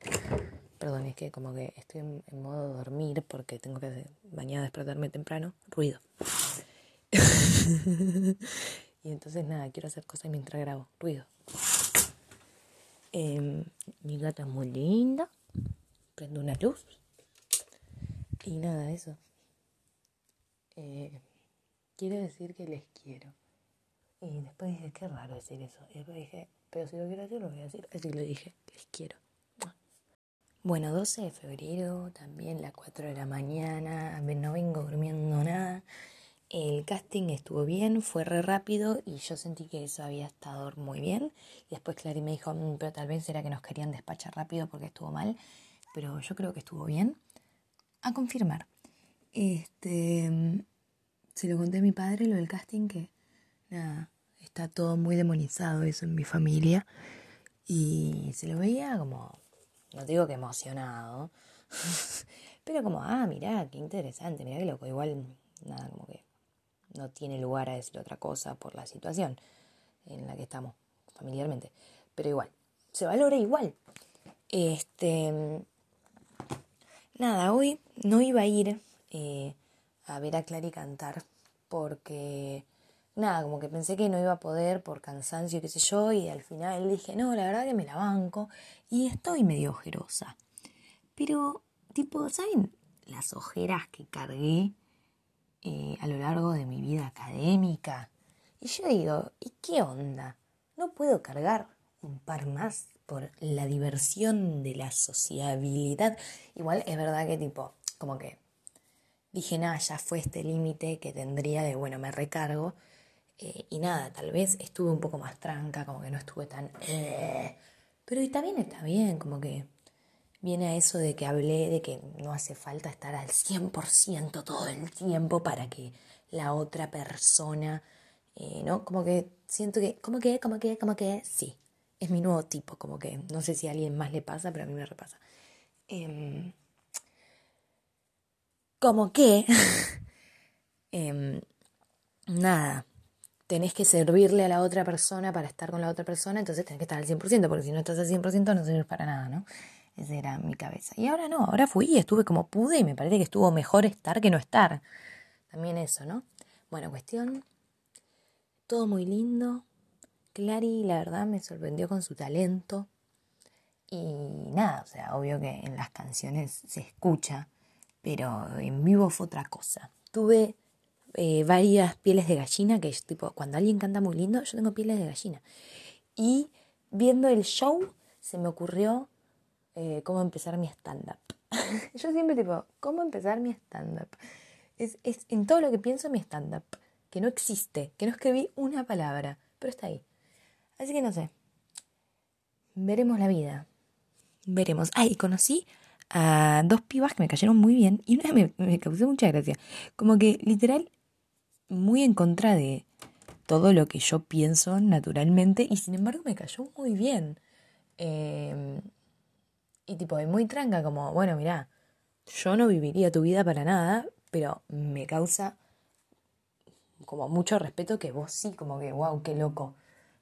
Perdón, es que como que estoy en, modo dormir porque tengo que mañana despertarme temprano. Ruido. (laughs) y entonces nada, quiero hacer cosas mientras grabo. Ruido. Em, mi gata es muy linda. Prendo una luz. Y nada, eso. Eh, quiero decir que les quiero. Y después dije, qué raro decir eso. Y después dije, pero si lo quiero decir, lo voy a decir. Así lo dije, les quiero. Bueno, 12 de febrero, también las 4 de la mañana, no vengo durmiendo nada. El casting estuvo bien, fue re rápido y yo sentí que eso había estado muy bien. Y después Clary me dijo, mm, pero tal vez era que nos querían despachar rápido porque estuvo mal. Pero yo creo que estuvo bien. A confirmar. Este, se lo conté a mi padre lo del casting que, nada, está todo muy demonizado eso en mi familia. Y se lo veía como no digo que emocionado, (laughs) pero como, ah, mirá, qué interesante, mirá qué loco, igual, nada, como que no tiene lugar a decir otra cosa por la situación en la que estamos familiarmente, pero igual, se valora igual. Este, nada, hoy no iba a ir eh, a ver a Clary cantar porque nada, como que pensé que no iba a poder por cansancio, qué sé yo, y al final dije, no, la verdad que me la banco y estoy medio ojerosa. Pero, tipo, ¿saben las ojeras que cargué eh, a lo largo de mi vida académica? Y yo digo, ¿y qué onda? ¿No puedo cargar un par más por la diversión de la sociabilidad? Igual es verdad que, tipo, como que dije, nada, ya fue este límite que tendría de, bueno, me recargo eh, y nada, tal vez estuve un poco más tranca, como que no estuve tan... Eh, pero y también está bien, como que viene a eso de que hablé de que no hace falta estar al 100% todo el tiempo para que la otra persona, eh, ¿no? Como que siento que, como que, como que, como que, sí, es mi nuevo tipo, como que no sé si a alguien más le pasa, pero a mí me repasa. Em, como que, (laughs) em, nada, tenés que servirle a la otra persona para estar con la otra persona, entonces tenés que estar al 100%, porque si no estás al 100% no sirves para nada, ¿no? Esa era mi cabeza. Y ahora no, ahora fui estuve como pude y me parece que estuvo mejor estar que no estar. También eso, ¿no? Bueno, cuestión, todo muy lindo. Clary, la verdad, me sorprendió con su talento. Y nada, o sea, obvio que en las canciones se escucha, pero en vivo fue otra cosa. Tuve eh, varias pieles de gallina, que es tipo, cuando alguien canta muy lindo, yo tengo pieles de gallina. Y viendo el show, se me ocurrió eh, cómo empezar mi stand-up. (laughs) yo siempre tipo, ¿cómo empezar mi stand-up? Es, es en todo lo que pienso mi stand-up, que no existe, que no escribí una palabra, pero está ahí. Así que no sé. Veremos la vida. Veremos. Ay, conocí a dos pibas que me cayeron muy bien y una me, me causó mucha gracia. Como que literal muy en contra de todo lo que yo pienso naturalmente y sin embargo me cayó muy bien. Em, y tipo, muy tranca, como, bueno, mira, yo no viviría tu vida para nada, pero me causa como mucho respeto que vos sí, como que, wow, qué loco.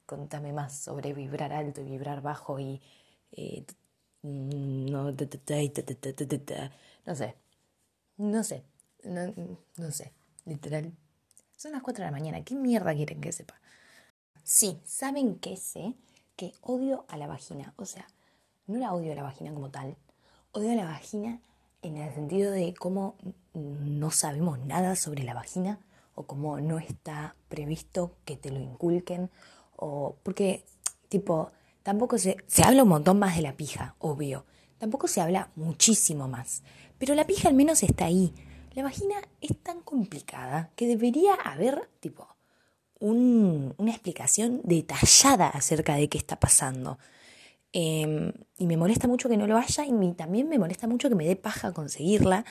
Contame más sobre vibrar alto y vibrar bajo y... no, sé, no sé, no sé, literal, son las 4 de la mañana. ¿Qué mierda quieren que sepa? Sí, ¿saben qué sé? Que odio a la vagina. O sea, no la odio a la vagina como tal. Odio a la vagina en el sentido de cómo no sabemos nada sobre la vagina o cómo no está previsto que te lo inculquen o porque tipo tampoco se, se habla un montón más de la pija, obvio. Tampoco se habla muchísimo más. Pero la pija al menos está ahí. La vagina es tan complicada que debería haber, tipo, una explicación detallada acerca de qué está pasando. Em, y me molesta mucho que no lo haya y también me molesta mucho que me dé paja conseguirla.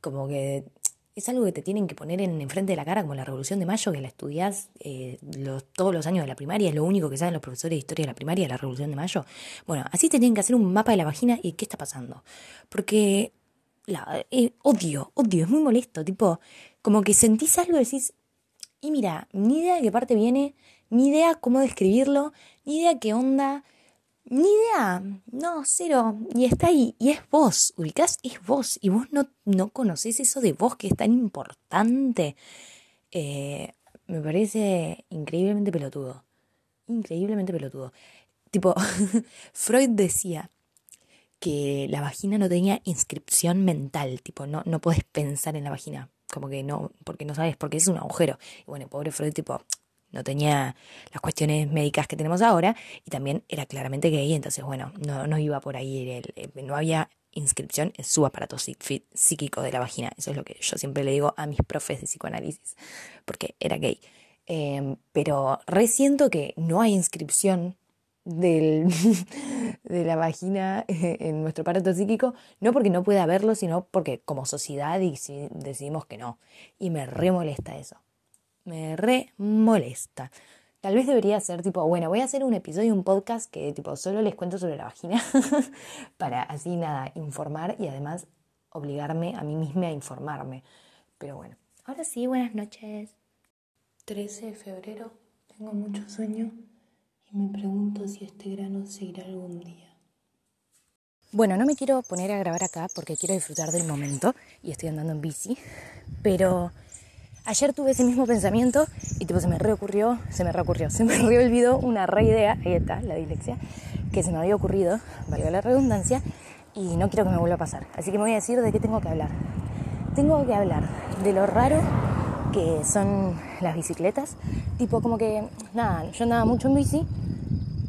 Como que es algo que te tienen que poner en enfrente de la cara, como la Revolución de Mayo, que la estudias eh, todos los años de la primaria, es lo único que saben los profesores de historia de la primaria, la Revolución de Mayo. Bueno, así te tienen que hacer un mapa de la vagina y qué está pasando. Porque la, eh, odio, odio, es muy molesto, tipo, como que sentís algo y decís, y mira, ni idea de qué parte viene, ni idea cómo describirlo, ni idea qué onda, ni idea, no, cero. Y está ahí, y es vos, ubicás, es vos, y vos no, no conocés eso de vos que es tan importante. Eh, me parece increíblemente pelotudo. Increíblemente pelotudo. Tipo, (laughs) Freud decía que la vagina no tenía inscripción mental, tipo, no, no podés pensar en la vagina, como que no, porque no sabes, porque es un agujero. Y bueno, pobre Freud, tipo, no tenía las cuestiones médicas que tenemos ahora y también era claramente gay, entonces bueno, no, iba por ahí, eh, no había inscripción en su aparato psíquico de la vagina, eso es lo que yo siempre le digo a mis profes de psicoanálisis, porque era gay. Em, pero resiento que no hay inscripción del, (laughs) de la vagina eh, en nuestro aparato psíquico, no porque no pueda haberlo, sino porque como sociedad decidimos que no. Y me re molesta eso me re molesta. Tal vez debería ser tipo, bueno, voy a hacer un episodio, un podcast que tipo solo les cuento sobre la vagina (laughs) para así nada, informar y además obligarme a mí misma a informarme. Pero bueno, ahora sí, buenas noches. 13 de febrero, tengo mucho sueño me pregunto si este grano se irá algún día. Bueno, no me quiero poner a grabar acá porque quiero disfrutar del momento y estoy andando en bici, pero Ayer tuve ese mismo pensamiento y tipo se me reocurrió, se me reocurrió, (laughs) se me reolvidó una re idea, ahí está, la dislexia, que se me había ocurrido, valga la redundancia, y no quiero que me vuelva a pasar. Así que me voy a decir de qué tengo que hablar. Tengo que hablar de lo raro que son las bicicletas, tipo como que, nada, yo andaba mucho en bici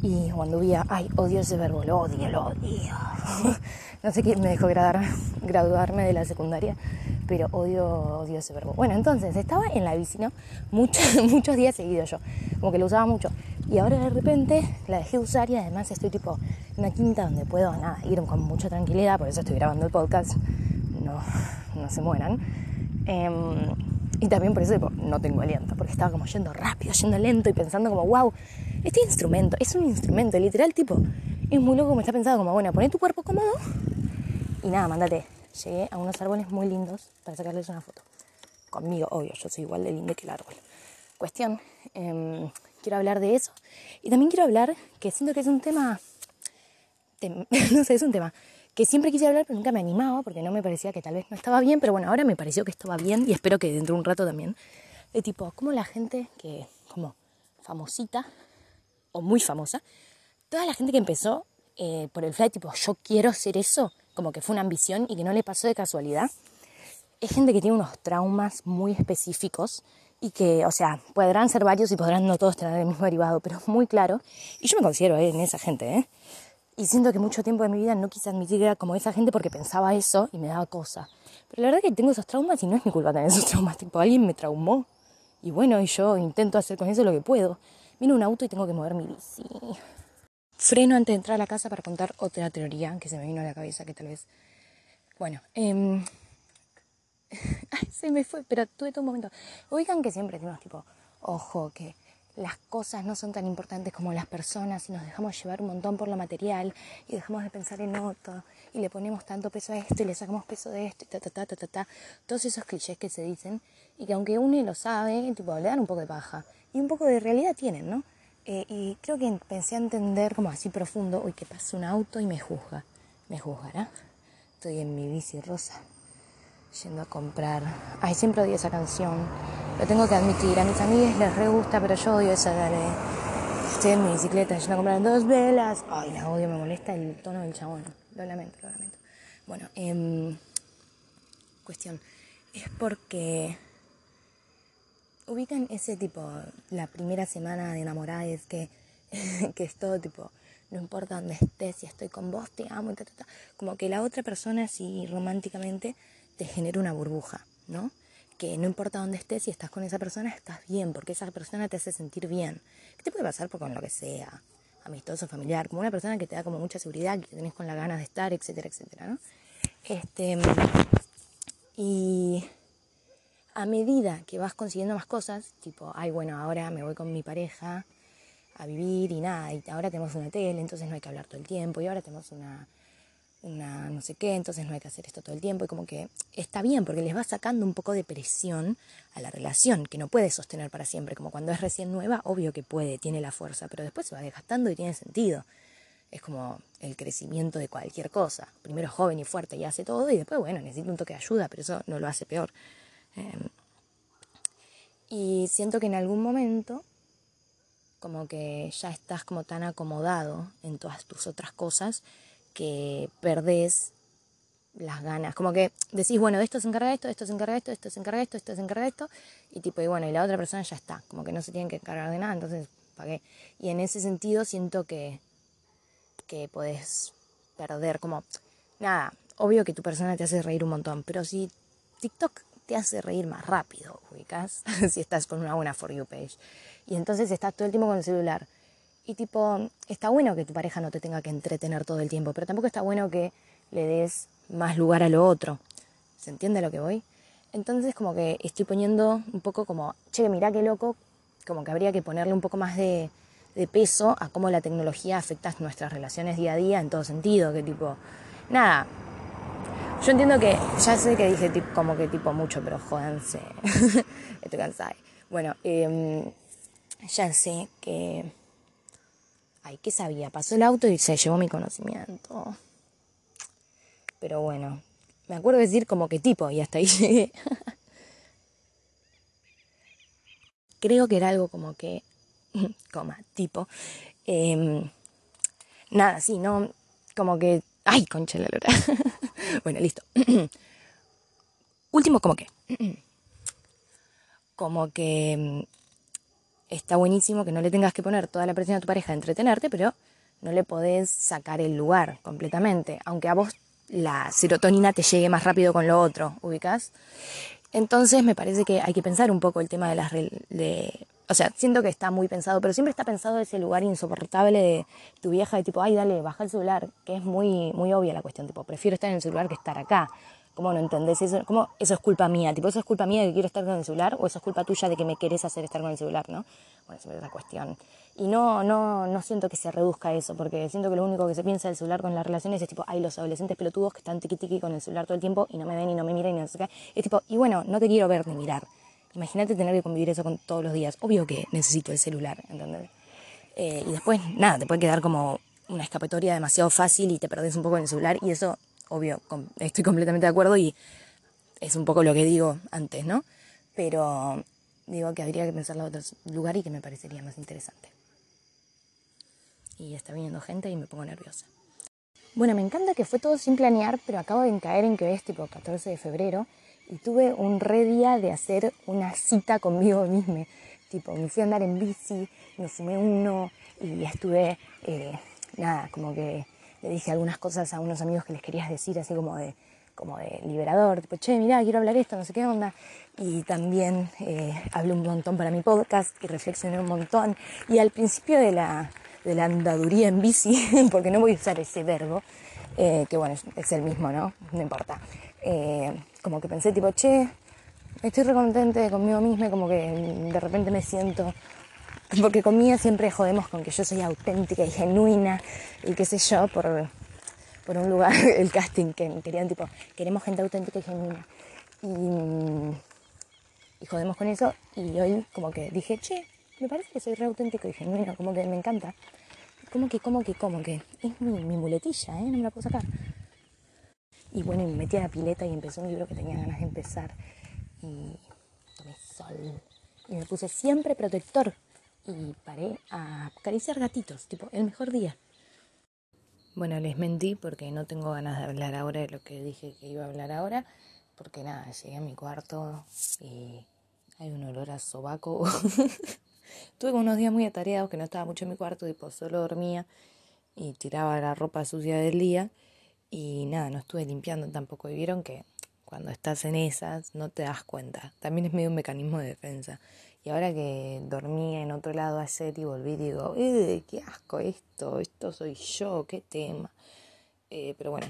y cuando vi, ay, odio ese verbo, lo odio, lo odio. (laughs) no sé quién me dejó graduarme de la secundaria pero odio, odio ese verbo. Bueno, entonces estaba en la bici, ¿no? Muchos, (laughs) muchos días seguidos yo, como que lo usaba mucho. Y ahora de repente la dejé usar y además estoy tipo en una quinta donde puedo nada, ir con mucha tranquilidad, por eso estoy grabando el podcast, no, no se mueran. Em, y también por eso tipo, no tengo aliento, porque estaba como yendo rápido, yendo lento y pensando como, wow, este instrumento es un instrumento, literal, tipo, es muy loco me está pensando como, bueno, poné tu cuerpo cómodo y nada, mándate llegué a unos árboles muy lindos para sacarles una foto. Conmigo, obvio, yo soy igual de lindo que el árbol. Cuestión, em, quiero hablar de eso. Y también quiero hablar, que siento que es un tema, (laughs) no sé, es un tema que siempre quise hablar, pero nunca me animaba porque no me parecía que tal vez no estaba bien, pero bueno, ahora me pareció que estaba bien y espero que dentro de un rato también. De tipo, como la gente que, como famosita muy famosa, toda la gente que empezó eh, por el fly, tipo, yo quiero ser eso, como que fue una ambición y que no le pasó de casualidad, es gente que tiene unos traumas muy específicos y que, o sea, podrán ser varios y podrán no todos tener el mismo derivado, pero muy claro. Y yo me considero eh, en esa gente, ¿eh? Y siento que mucho tiempo de mi vida no quise admitir que era como esa gente porque pensaba eso y me daba cosa. Pero la verdad que tengo esos traumas y no es mi culpa tener esos (laughs) traumas. Tipo, alguien me traumó. Y bueno, y yo intento hacer con eso lo que puedo. Viene un auto y tengo que mover mi bici. Freno antes de entrar a la casa para contar otra teoría que se me vino a la cabeza que tal vez... Bueno, (laughs) eh... Se me fue, pero tuve todo un momento. Oigan que siempre tenemos tipo, ojo, que las cosas no son tan importantes como las personas y nos dejamos llevar un montón por lo material y dejamos de pensar en otro y le ponemos tanto peso a esto y le sacamos peso de esto y ta ta ta ta ta ta todos esos clichés que se dicen y que aunque uno lo sabe tipo le dan un poco de paja y un poco de realidad tienen no eh, y creo que empecé a entender como así profundo, uy, que pasa un auto y me juzga. ¿Me juzgará? Estoy en mi bici rosa, yendo a comprar. Ay, siempre odio esa canción. Lo tengo que admitir. A mis amigas les re gusta, pero yo odio esa de... Estoy mi bicicleta yendo a comprar dos velas. Ay, la odio, me molesta el tono del chabón. Lo lamento, lo lamento. Bueno, eh, cuestión. Es porque ubican ese tipo, la primera semana de enamorada es que, (laughs) que es todo tipo, no importa dónde estés, si estoy con vos, te amo, ta, ta, como que la otra persona así románticamente te genera una burbuja, ¿no? Que no importa dónde estés, si estás con esa persona, estás bien, porque esa persona te hace sentir bien. ¿Qué te puede pasar con lo que sea? Amistoso, familiar, como una persona que te da como mucha seguridad, que tenés con las ganas de estar, etcétera, etcétera, ¿no? Este, y a medida que vas consiguiendo más cosas, tipo, ay, bueno, ahora me voy con mi pareja a vivir y nada, y ahora tenemos una tele, entonces no hay que hablar todo el tiempo, y ahora tenemos una, una no sé qué, entonces no hay que hacer esto todo el tiempo, y como que está bien, porque les va sacando un poco de presión a la relación, que no puede sostener para siempre, como cuando es recién nueva, obvio que puede, tiene la fuerza, pero después se va desgastando y tiene sentido. Es como el crecimiento de cualquier cosa. Primero joven y fuerte y hace todo, y después, bueno, necesita un toque de ayuda, pero eso no lo hace peor. Em, y siento que en algún momento como que ya estás como tan acomodado en todas tus otras cosas que perdés las ganas. Como que decís, bueno, de esto se encarga esto, de esto se encarga esto, de esto se encarga esto, de esto se encarga esto, y tipo, y bueno, y la otra persona ya está, como que no se tienen que encargar de nada, entonces, ¿para qué? Y en ese sentido siento que, que podés perder como, nada, obvio que tu persona te hace reír un montón, pero si TikTok te hace reír más rápido, ubicas, (laughs) si estás con una buena For You page. Y entonces estás todo el tiempo con el celular. Y tipo, está bueno que tu pareja no te tenga que entretener todo el tiempo, pero tampoco está bueno que le des más lugar a lo otro. ¿Se entiende lo que voy? Entonces como que estoy poniendo un poco como, che, mirá qué loco, como que habría que ponerle un poco más de, peso a cómo la tecnología afecta nuestras relaciones día a día en todo sentido, que tipo, nada, yo entiendo que, ya sé que dije tipo, como que tipo mucho, pero jódanse. (laughs) Estoy cansada. Bueno, eh, ya sé que... Ay, ¿qué sabía? Pasó el auto y se llevó mi conocimiento. Pero bueno, me acuerdo de decir como que tipo y hasta ahí (laughs) llegué. Creo que era algo como que, (laughs) coma, tipo. Eh, nada, sí, no, como que Ay, concha la lora. (laughs) bueno, listo. (clears throat) Último, como que. (clears throat) como que mm, está buenísimo que no le tengas que poner toda la presión a tu pareja de entretenerte, pero no le podés sacar el lugar completamente, aunque a vos la serotonina te llegue más rápido con lo otro, ubicas. Entonces me parece que hay que pensar un poco el tema de las de o sea, siento que está muy pensado, pero siempre está pensado ese lugar insoportable de tu vieja, de tipo, ay, dale, baja el celular, que es muy, muy obvia la cuestión, tipo, prefiero estar en el celular que estar acá. ¿Cómo no entendés eso? ¿Cómo eso es culpa mía? Tipo, ¿eso es culpa mía de que quiero estar con el celular? ¿O eso es culpa tuya de que me querés hacer estar con el celular, no? Bueno, esa es la cuestión. Y no, no, no siento que se reduzca eso, porque siento que lo único que se piensa del celular con las relaciones es tipo, ay, los adolescentes pelotudos que están tiqui tiqui con el celular todo el tiempo y no me ven y no me miran y no sé qué. Es tipo, y bueno, no te quiero ver ni mirar. Imagínate tener que convivir eso con todos los días. Obvio que necesito el celular, ¿entendés? Eh, y después, nada, te puede quedar como una escapatoria demasiado fácil y te perdés un poco en el celular. Y eso, obvio, estoy completamente de acuerdo y es un poco lo que digo antes, ¿no? Pero digo que habría que pensarlo en otro lugar y que me parecería más interesante. Y está viniendo gente y me pongo nerviosa. Bueno, me encanta que fue todo sin planear, pero acabo de caer en que es tipo 14 de febrero y tuve un re día de hacer una cita conmigo misma. Tipo, me fui a andar en bici, me fumé uno y estuve, eh, nada, como que le dije algunas cosas a unos amigos que les querías decir, así como de, como de liberador, tipo, che, mirá, quiero hablar esto, no sé qué onda. Y también eh, hablé un montón para mi podcast y reflexioné un montón. Y al principio de la, de la andaduría en bici, (laughs) porque no voy a usar ese verbo, eh, que bueno, es el mismo, ¿no? No importa. Eh, como que pensé tipo, che, estoy recontente conmigo misma, como que de repente me siento, porque conmigo siempre jodemos con que yo soy auténtica y genuina y qué sé yo, por, por un lugar, (laughs) el casting, que querían tipo, queremos gente auténtica y genuina. Y, y jodemos con eso y hoy como que dije, che, me parece que soy re auténtico y genuino, como que me encanta. Como que, como que, como que, es mi, mi muletilla, ¿eh? No me la puedo sacar. Y bueno, me metí a la pileta y empecé un libro que tenía ganas de empezar. Y tomé sol. Y me puse siempre protector. Y paré a acariciar gatitos, tipo, el mejor día. Bueno, les mentí porque no tengo ganas de hablar ahora de lo que dije que iba a hablar ahora. Porque nada, llegué a mi cuarto y hay un olor a sobaco. (laughs) Tuve unos días muy atareados que no estaba mucho en mi cuarto, tipo, solo dormía y tiraba la ropa sucia del día. Y nada, no estuve limpiando tampoco. Y vieron que cuando estás en esas no te das cuenta. También es medio un mecanismo de defensa. Y ahora que dormí en otro lado ayer y volví, digo, ¡eh, qué asco esto! Esto soy yo, qué tema. Eh, pero bueno,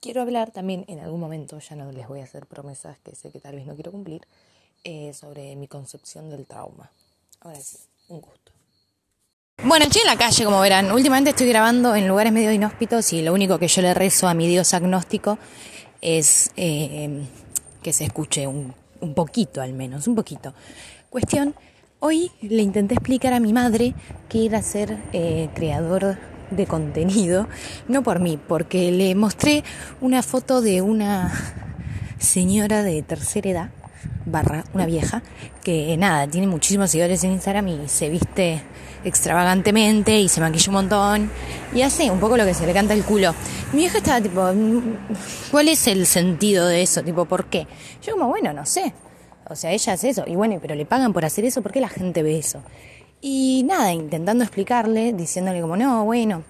quiero hablar también en algún momento, ya no les voy a hacer promesas que sé que tal vez no quiero cumplir, eh, sobre mi concepción del trauma. Ahora sí, un gusto. Bueno, estoy en la calle, como verán. Últimamente estoy grabando en lugares medio inhóspitos y lo único que yo le rezo a mi Dios agnóstico es eh, que se escuche un, un poquito al menos, un poquito. Cuestión, hoy le intenté explicar a mi madre que era ser eh, creador de contenido, no por mí, porque le mostré una foto de una señora de tercera edad, barra, una vieja, que nada, tiene muchísimos seguidores en Instagram y se viste extravagantemente y se maquilla un montón y hace un poco lo que se le canta el culo. Mi vieja estaba tipo, ¿cuál es el sentido de eso? Tipo, ¿por qué? Yo como, bueno, no sé. O sea, ella hace eso. Y bueno, pero le pagan por hacer eso, ¿por qué la gente ve eso? Y nada, intentando explicarle, diciéndole como, no, bueno,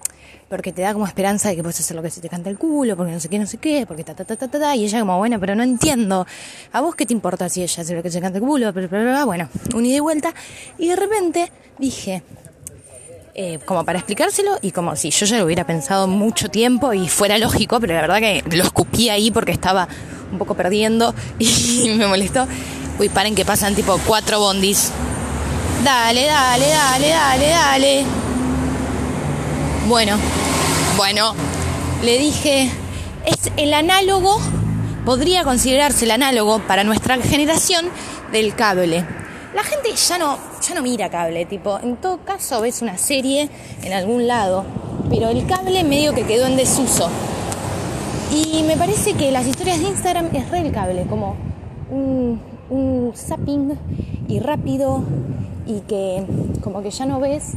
porque te da como esperanza de que puedes hacer lo que se te canta el culo, porque no sé qué, no sé qué, porque ta, ta, ta, ta, ta, y ella como, bueno, pero no entiendo, ¿a vos qué te importa si ella hace lo que se canta el culo? Pero, pero, bueno, un ida y vuelta, y de repente dije, eh, como para explicárselo y como si yo ya lo hubiera pensado mucho tiempo y fuera lógico, pero la verdad que lo escupí ahí porque estaba un poco perdiendo (laughs) y me molestó. Uy, paren que pasan tipo cuatro bondis. Dale, dale, dale, dale, dale. Bueno, bueno, le dije, es el análogo, podría considerarse el análogo para nuestra generación del cable. La gente ya no, ya no mira cable, tipo, en todo caso ves una serie en algún lado, pero el cable medio que quedó en desuso. Y me parece que las historias de Instagram es re el cable, como un zapping y rápido y que como que ya no ves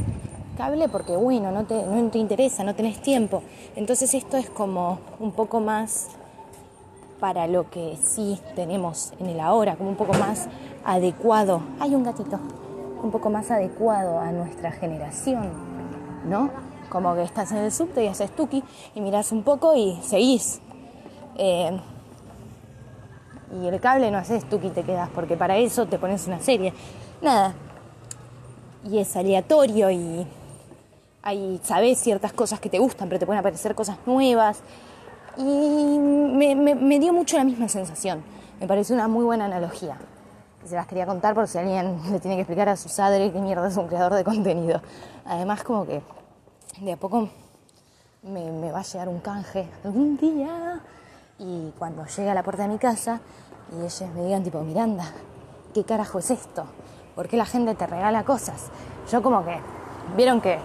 cable porque bueno, no te, no te interesa, no tenés tiempo. Entonces esto es como un poco más para lo que sí tenemos en el ahora, como un poco más adecuado. Hay un gatito, un poco más adecuado a nuestra generación, ¿no? Como que estás en el subte y haces tuki y miras un poco y seguís. Eh, y el cable no haces tuki y te quedas, porque para eso te pones una serie. Nada. Y es aleatorio y sabes ciertas cosas que te gustan, pero te pueden aparecer cosas nuevas. Y me, me, dio mucho la misma sensación. Me parece una muy buena analogía. Se las quería contar por si alguien le tiene que explicar a su padre qué mierda es un creador de contenido. Además, como que de a poco me, me va a llegar un canje algún día. Y cuando llegue a la puerta de mi casa y ellos me digan tipo, Miranda, ¿qué carajo es esto? ¿Por qué la gente te regala cosas? Yo como que, vieron que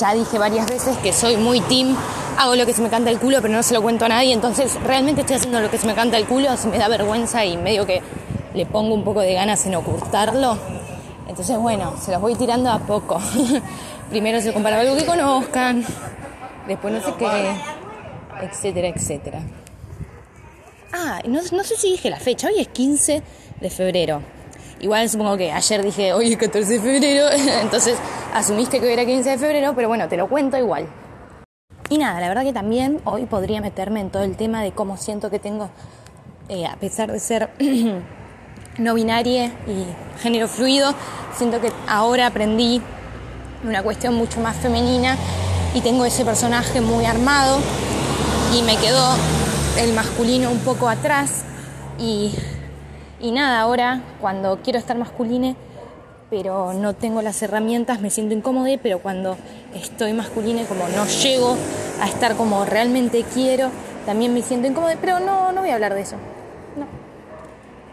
ya dije varias veces que soy muy team, hago lo que se me canta el culo, pero no se lo cuento a nadie, entonces realmente estoy haciendo lo que se me canta el culo, se me da vergüenza y medio que le pongo un poco de ganas en ocultarlo. Entonces, bueno, se los voy tirando a poco. (laughs) Primero se compara algo que conozcan, después no sé qué, etcétera, etcétera. Ah, no, no sé si dije la fecha, hoy es 15 de febrero. Igual supongo que ayer dije, hoy es 14 de febrero, (laughs) entonces asumiste que hoy era 15 de febrero, pero bueno, te lo cuento igual. Y nada, la verdad que también hoy podría meterme en todo el tema de cómo siento que tengo, eh, a pesar de ser (clears throat) no binaria y género fluido, siento que ahora aprendí una cuestión mucho más femenina y tengo ese personaje muy armado y me quedó el masculino un poco atrás y nada, ahora cuando quiero estar masculine, pero no tengo las herramientas, me siento incómoda, pero cuando estoy masculine, como no llego a estar como realmente quiero, también me siento incómoda, pero no, no voy a hablar de eso. No.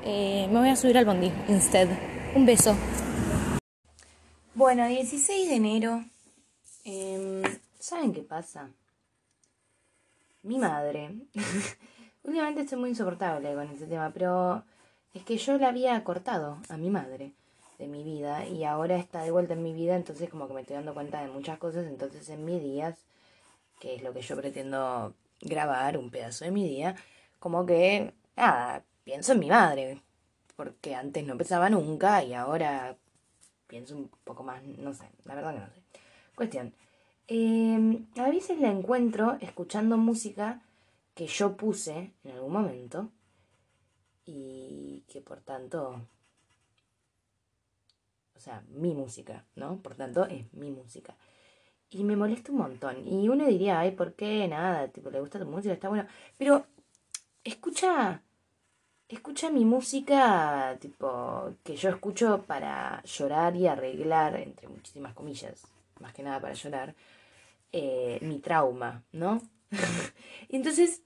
Eh, me voy a subir al bondi, instead. Un beso. Bueno, 16 de enero. Em, ¿Saben qué pasa? Mi madre. (laughs) Últimamente estoy muy insoportable con este tema, pero es que yo la había cortado a mi madre de mi vida y ahora está de vuelta en mi vida, entonces como que me estoy dando cuenta de muchas cosas, entonces en mis días, que es lo que yo pretendo grabar, un pedazo de mi día, como que, nada, pienso en mi madre, porque antes no pensaba nunca y ahora pienso un poco más, no sé, la verdad que no sé. Cuestión, eh, a veces la encuentro escuchando música que yo puse en algún momento y que por tanto, o sea, mi música, ¿no? Por tanto, es mi música. Y me molesta un montón. Y uno diría, ay, ¿por qué? Nada, tipo, le gusta tu música, está bueno. Pero escucha escucha mi música, tipo, que yo escucho para llorar y arreglar, entre muchísimas comillas, más que nada para llorar, eh, mi trauma, ¿no? (laughs) y entonces,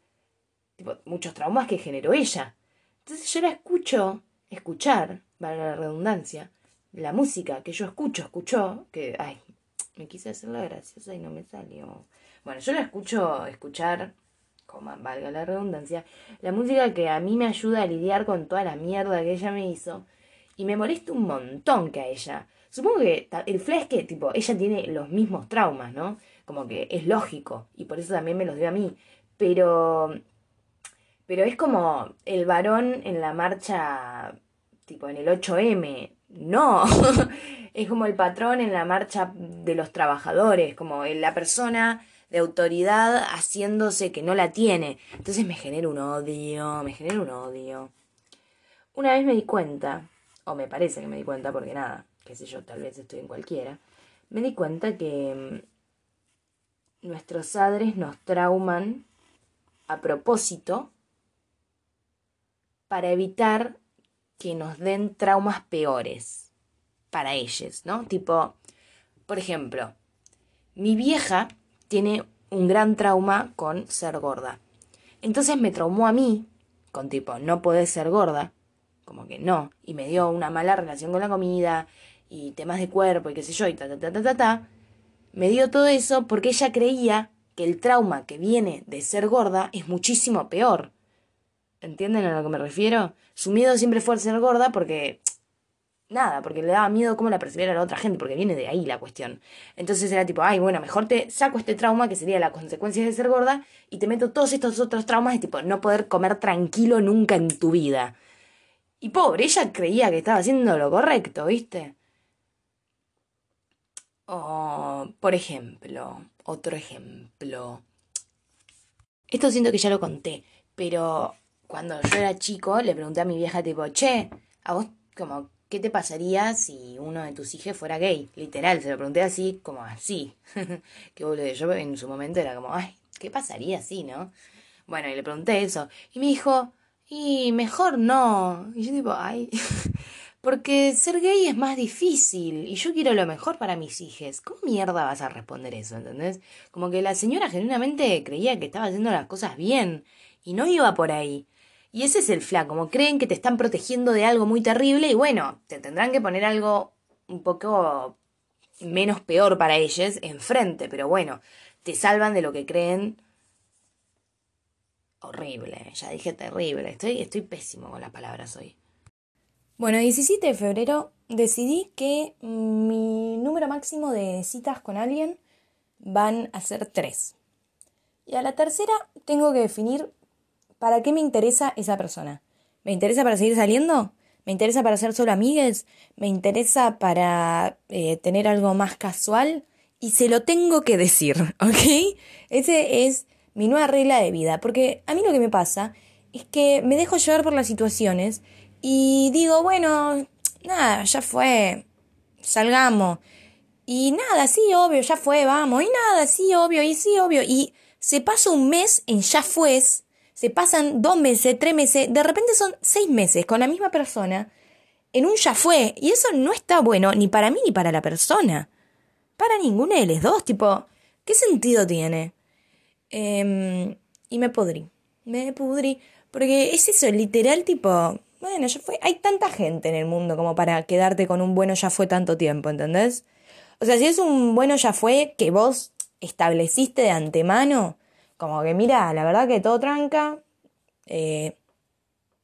tipo, muchos traumas que generó ella. Entonces yo la escucho, escuchar, para la redundancia, la música que yo escucho, escuchó, que, ay, me quise hacer la graciosa y no me salió. Bueno, yo la escucho, escuchar, como valga la redundancia, la música que a mí me ayuda a lidiar con toda la mierda que ella me hizo. Y me molesta un montón que a ella. Supongo que el flash que, tipo, ella tiene los mismos traumas, ¿no? Como que es lógico. Y por eso también me los dio a mí. Pero. Pero es como el varón en la marcha, tipo, en el 8M. No. (laughs) es como el patrón en la marcha de los trabajadores. Como la persona de autoridad haciéndose que no la tiene. Entonces me genera un odio, me genera un odio. Una vez me di cuenta, o me parece que me di cuenta porque nada, qué sé yo, tal vez estoy en cualquiera, me di cuenta que nuestros padres nos trauman a propósito para evitar que nos den traumas peores para ellos, ¿no? Tipo, por ejemplo, mi vieja tiene un gran trauma con ser gorda. Entonces me traumó a mí, con tipo, no podés ser gorda, como que no, y me dio una mala relación con la comida, y temas de cuerpo, y qué sé yo, y ta, ta, ta, ta, ta, ta. Me dio todo eso porque ella creía que el trauma que viene de ser gorda es muchísimo peor. ¿Entienden a lo que me refiero? Su miedo siempre fue ser gorda porque nada, porque le daba miedo cómo la percibiera la otra gente, porque viene de ahí la cuestión. Entonces era tipo, ay, bueno, mejor te saco este trauma, que sería la consecuencia de ser gorda, y te meto todos estos otros traumas de tipo, no poder comer tranquilo nunca en tu vida. Y pobre, ella creía que estaba haciendo lo correcto, ¿viste? O, por ejemplo, otro ejemplo. Esto siento que ya lo conté, pero cuando yo era chico le pregunté a mi vieja tipo, che, a vos como ¿qué te pasaría si uno de tus hijos fuera gay? Literal, se lo pregunté así, como así. (laughs) Qué boludo. Yo en su momento era como, ay, ¿qué pasaría así, no? Bueno, y le pregunté eso. Y me dijo, y mejor no. Y yo tipo, ay, (laughs) porque ser gay es más difícil y yo quiero lo mejor para mis hijos. ¿Cómo mierda vas a responder eso, entendés? Como que la señora genuinamente creía que estaba haciendo las cosas bien y no iba por ahí. Y ese es el flaco, como creen que te están protegiendo de algo muy terrible y bueno, te tendrán que poner algo un poco menos peor para ellos enfrente, pero bueno, te salvan de lo que creen horrible, ya dije terrible, estoy, estoy pésimo con las palabras hoy. Bueno, 17 de febrero decidí que mi número máximo de citas con alguien van a ser tres. Y a la tercera tengo que definir ¿Para qué me interesa esa persona? ¿Me interesa para seguir saliendo? ¿Me interesa para ser solo amigues? ¿Me interesa para eh, tener algo más casual? Y se lo tengo que decir, (laughs) ¿ok? Ese es mi nueva regla de vida. Porque a mí lo que me pasa es que me dejo llevar por las situaciones y digo, bueno, nada, ya fue, salgamos. Y nada, sí, obvio, ya fue, vamos. Y nada, sí, obvio, y sí, obvio. Y se pasa un mes en ya fues se pasan dos meses, tres meses, de repente son seis meses con la misma persona, en un ya fue, y eso no está bueno ni para mí ni para la persona. Para ninguno de los dos, tipo, ¿qué sentido tiene? Em, y me pudrí, me pudrí, porque es eso, literal, tipo, bueno, ya fue, hay tanta gente en el mundo como para quedarte con un bueno ya fue tanto tiempo, ¿entendés? O sea, si es un bueno ya fue que vos estableciste de antemano, como que mira, la verdad que todo tranca, eh,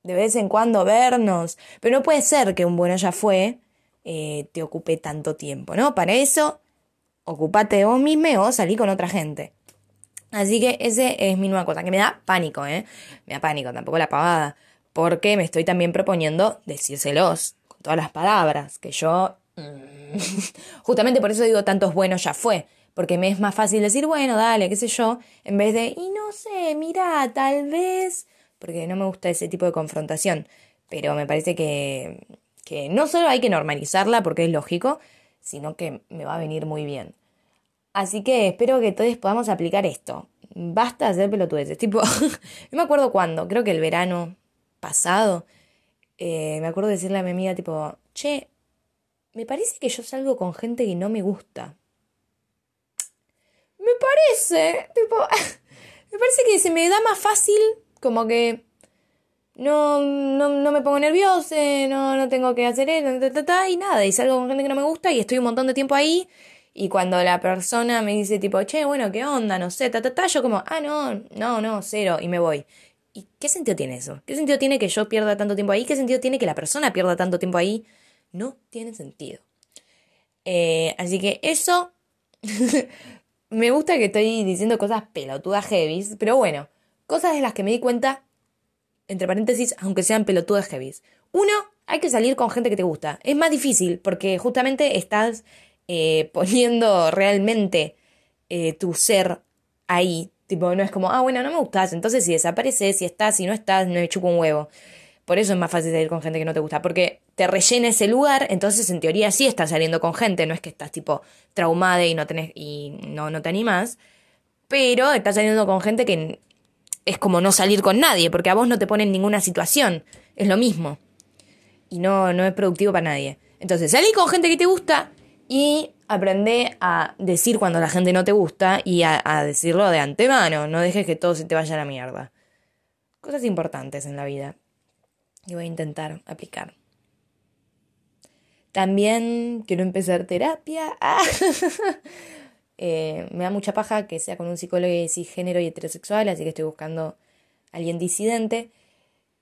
de vez en cuando vernos, pero no puede ser que un bueno ya fue eh, te ocupe tanto tiempo, ¿no? Para eso, ocupate de vos mismo o salí con otra gente. Así que ese es mi nueva cosa, que me da pánico, ¿eh? Me da pánico, tampoco la pavada, porque me estoy también proponiendo decírselos con todas las palabras, que yo... Mm, (laughs) justamente por eso digo tantos buenos ya fue, porque me es más fácil decir, bueno, dale, qué sé yo, en vez de, y no sé, mira, tal vez, porque no me gusta ese tipo de confrontación, pero me parece que, que no solo hay que normalizarla porque es lógico, sino que me va a venir muy bien. Así que espero que todos podamos aplicar esto. Basta hacer pelotudeces. Tipo, (laughs) no me acuerdo cuándo, creo que el verano, pasado, eh, me acuerdo de decirle a mi amiga tipo, che, me parece que yo salgo con gente que no me gusta. Me parece, tipo, (laughs) me parece que se me da más fácil, como que no, no, no me pongo nerviosa, no, no tengo que hacer eso, y nada, y salgo con gente que no me gusta y estoy un montón de tiempo ahí. Y cuando la persona me dice tipo, che, bueno, ¿qué onda? No sé, ta, ta, ta, yo como, ah, no, no, no, cero, y me voy. ¿Y qué sentido tiene eso? ¿Qué sentido tiene que yo pierda tanto tiempo ahí? ¿Qué sentido tiene que la persona pierda tanto tiempo ahí? No tiene sentido. Eh, así que eso. (laughs) me gusta que estoy diciendo cosas pelotudas heavies, pero bueno, cosas de las que me di cuenta, entre paréntesis, aunque sean pelotudas heavies. Uno, hay que salir con gente que te gusta. Es más difícil porque justamente estás eh, (laughs) poniendo realmente eh, tu ser ahí Tipo, no es como, ah, bueno, no me gustas, entonces si desapareces, si estás, si no estás, no me chupo un huevo. Por eso es más fácil salir con gente que no te gusta, porque te rellena ese lugar, entonces en teoría sí estás saliendo con gente, no es que estás tipo traumada y no tenés y no, no te animas, pero estás saliendo con gente que es como no salir con nadie, porque a vos no te ponen ninguna situación, es lo mismo. Y no, no es productivo para nadie. Entonces, salí con gente que te gusta y aprende a decir cuando la gente no te gusta y a, decirlo de antemano. No dejes que todo se te vaya a la mierda. Cosas importantes en la vida. Y voy a intentar aplicar. También quiero empezar terapia. (laughs) Eh, me da mucha paja que sea con un psicólogo cisgénero y heterosexual, así que estoy buscando a alguien disidente.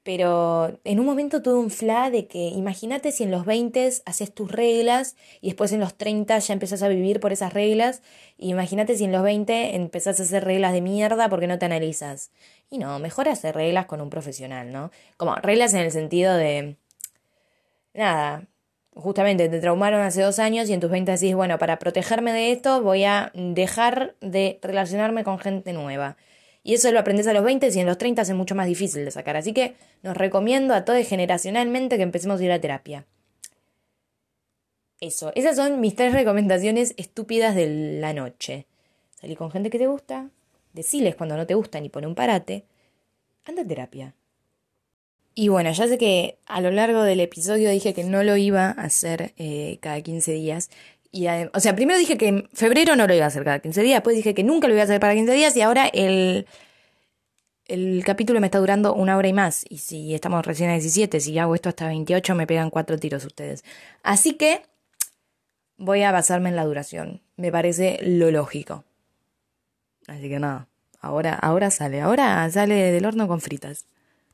Pero en un momento tuve un fla de que imagínate si en los 20 haces tus reglas y después en los 30 ya empezás a vivir por esas reglas. Y imagínate si en los 20 empezás a hacer reglas de mierda porque no te analizas. Y no, mejor hacer reglas con un profesional, ¿no? Como reglas en el sentido de... Nada, justamente te traumaron hace dos años y en tus 20 decís, bueno, para protegerme de esto voy a dejar de relacionarme con gente nueva. Y eso lo aprendes a los 20 y en los 30 es mucho más difícil de sacar. Así que nos recomiendo a todos generacionalmente que empecemos a ir a terapia. Eso, esas son mis tres recomendaciones estúpidas de la noche. Salir con gente que te gusta, deciles cuando no te gustan y pone un parate, anda a terapia. Y bueno, ya sé que a lo largo del episodio dije que no lo iba a hacer eh, cada 15 días, y, o sea, primero dije que en febrero no lo iba a hacer cada 15 días, después dije que nunca lo iba a hacer para 15 días y ahora el, el capítulo me está durando una hora y más. Y si estamos recién a 17, si hago esto hasta 28 me pegan cuatro tiros ustedes. Así que voy a basarme en la duración. Me parece lo lógico. Así que nada, ahora, ahora sale, ahora sale del horno con fritas.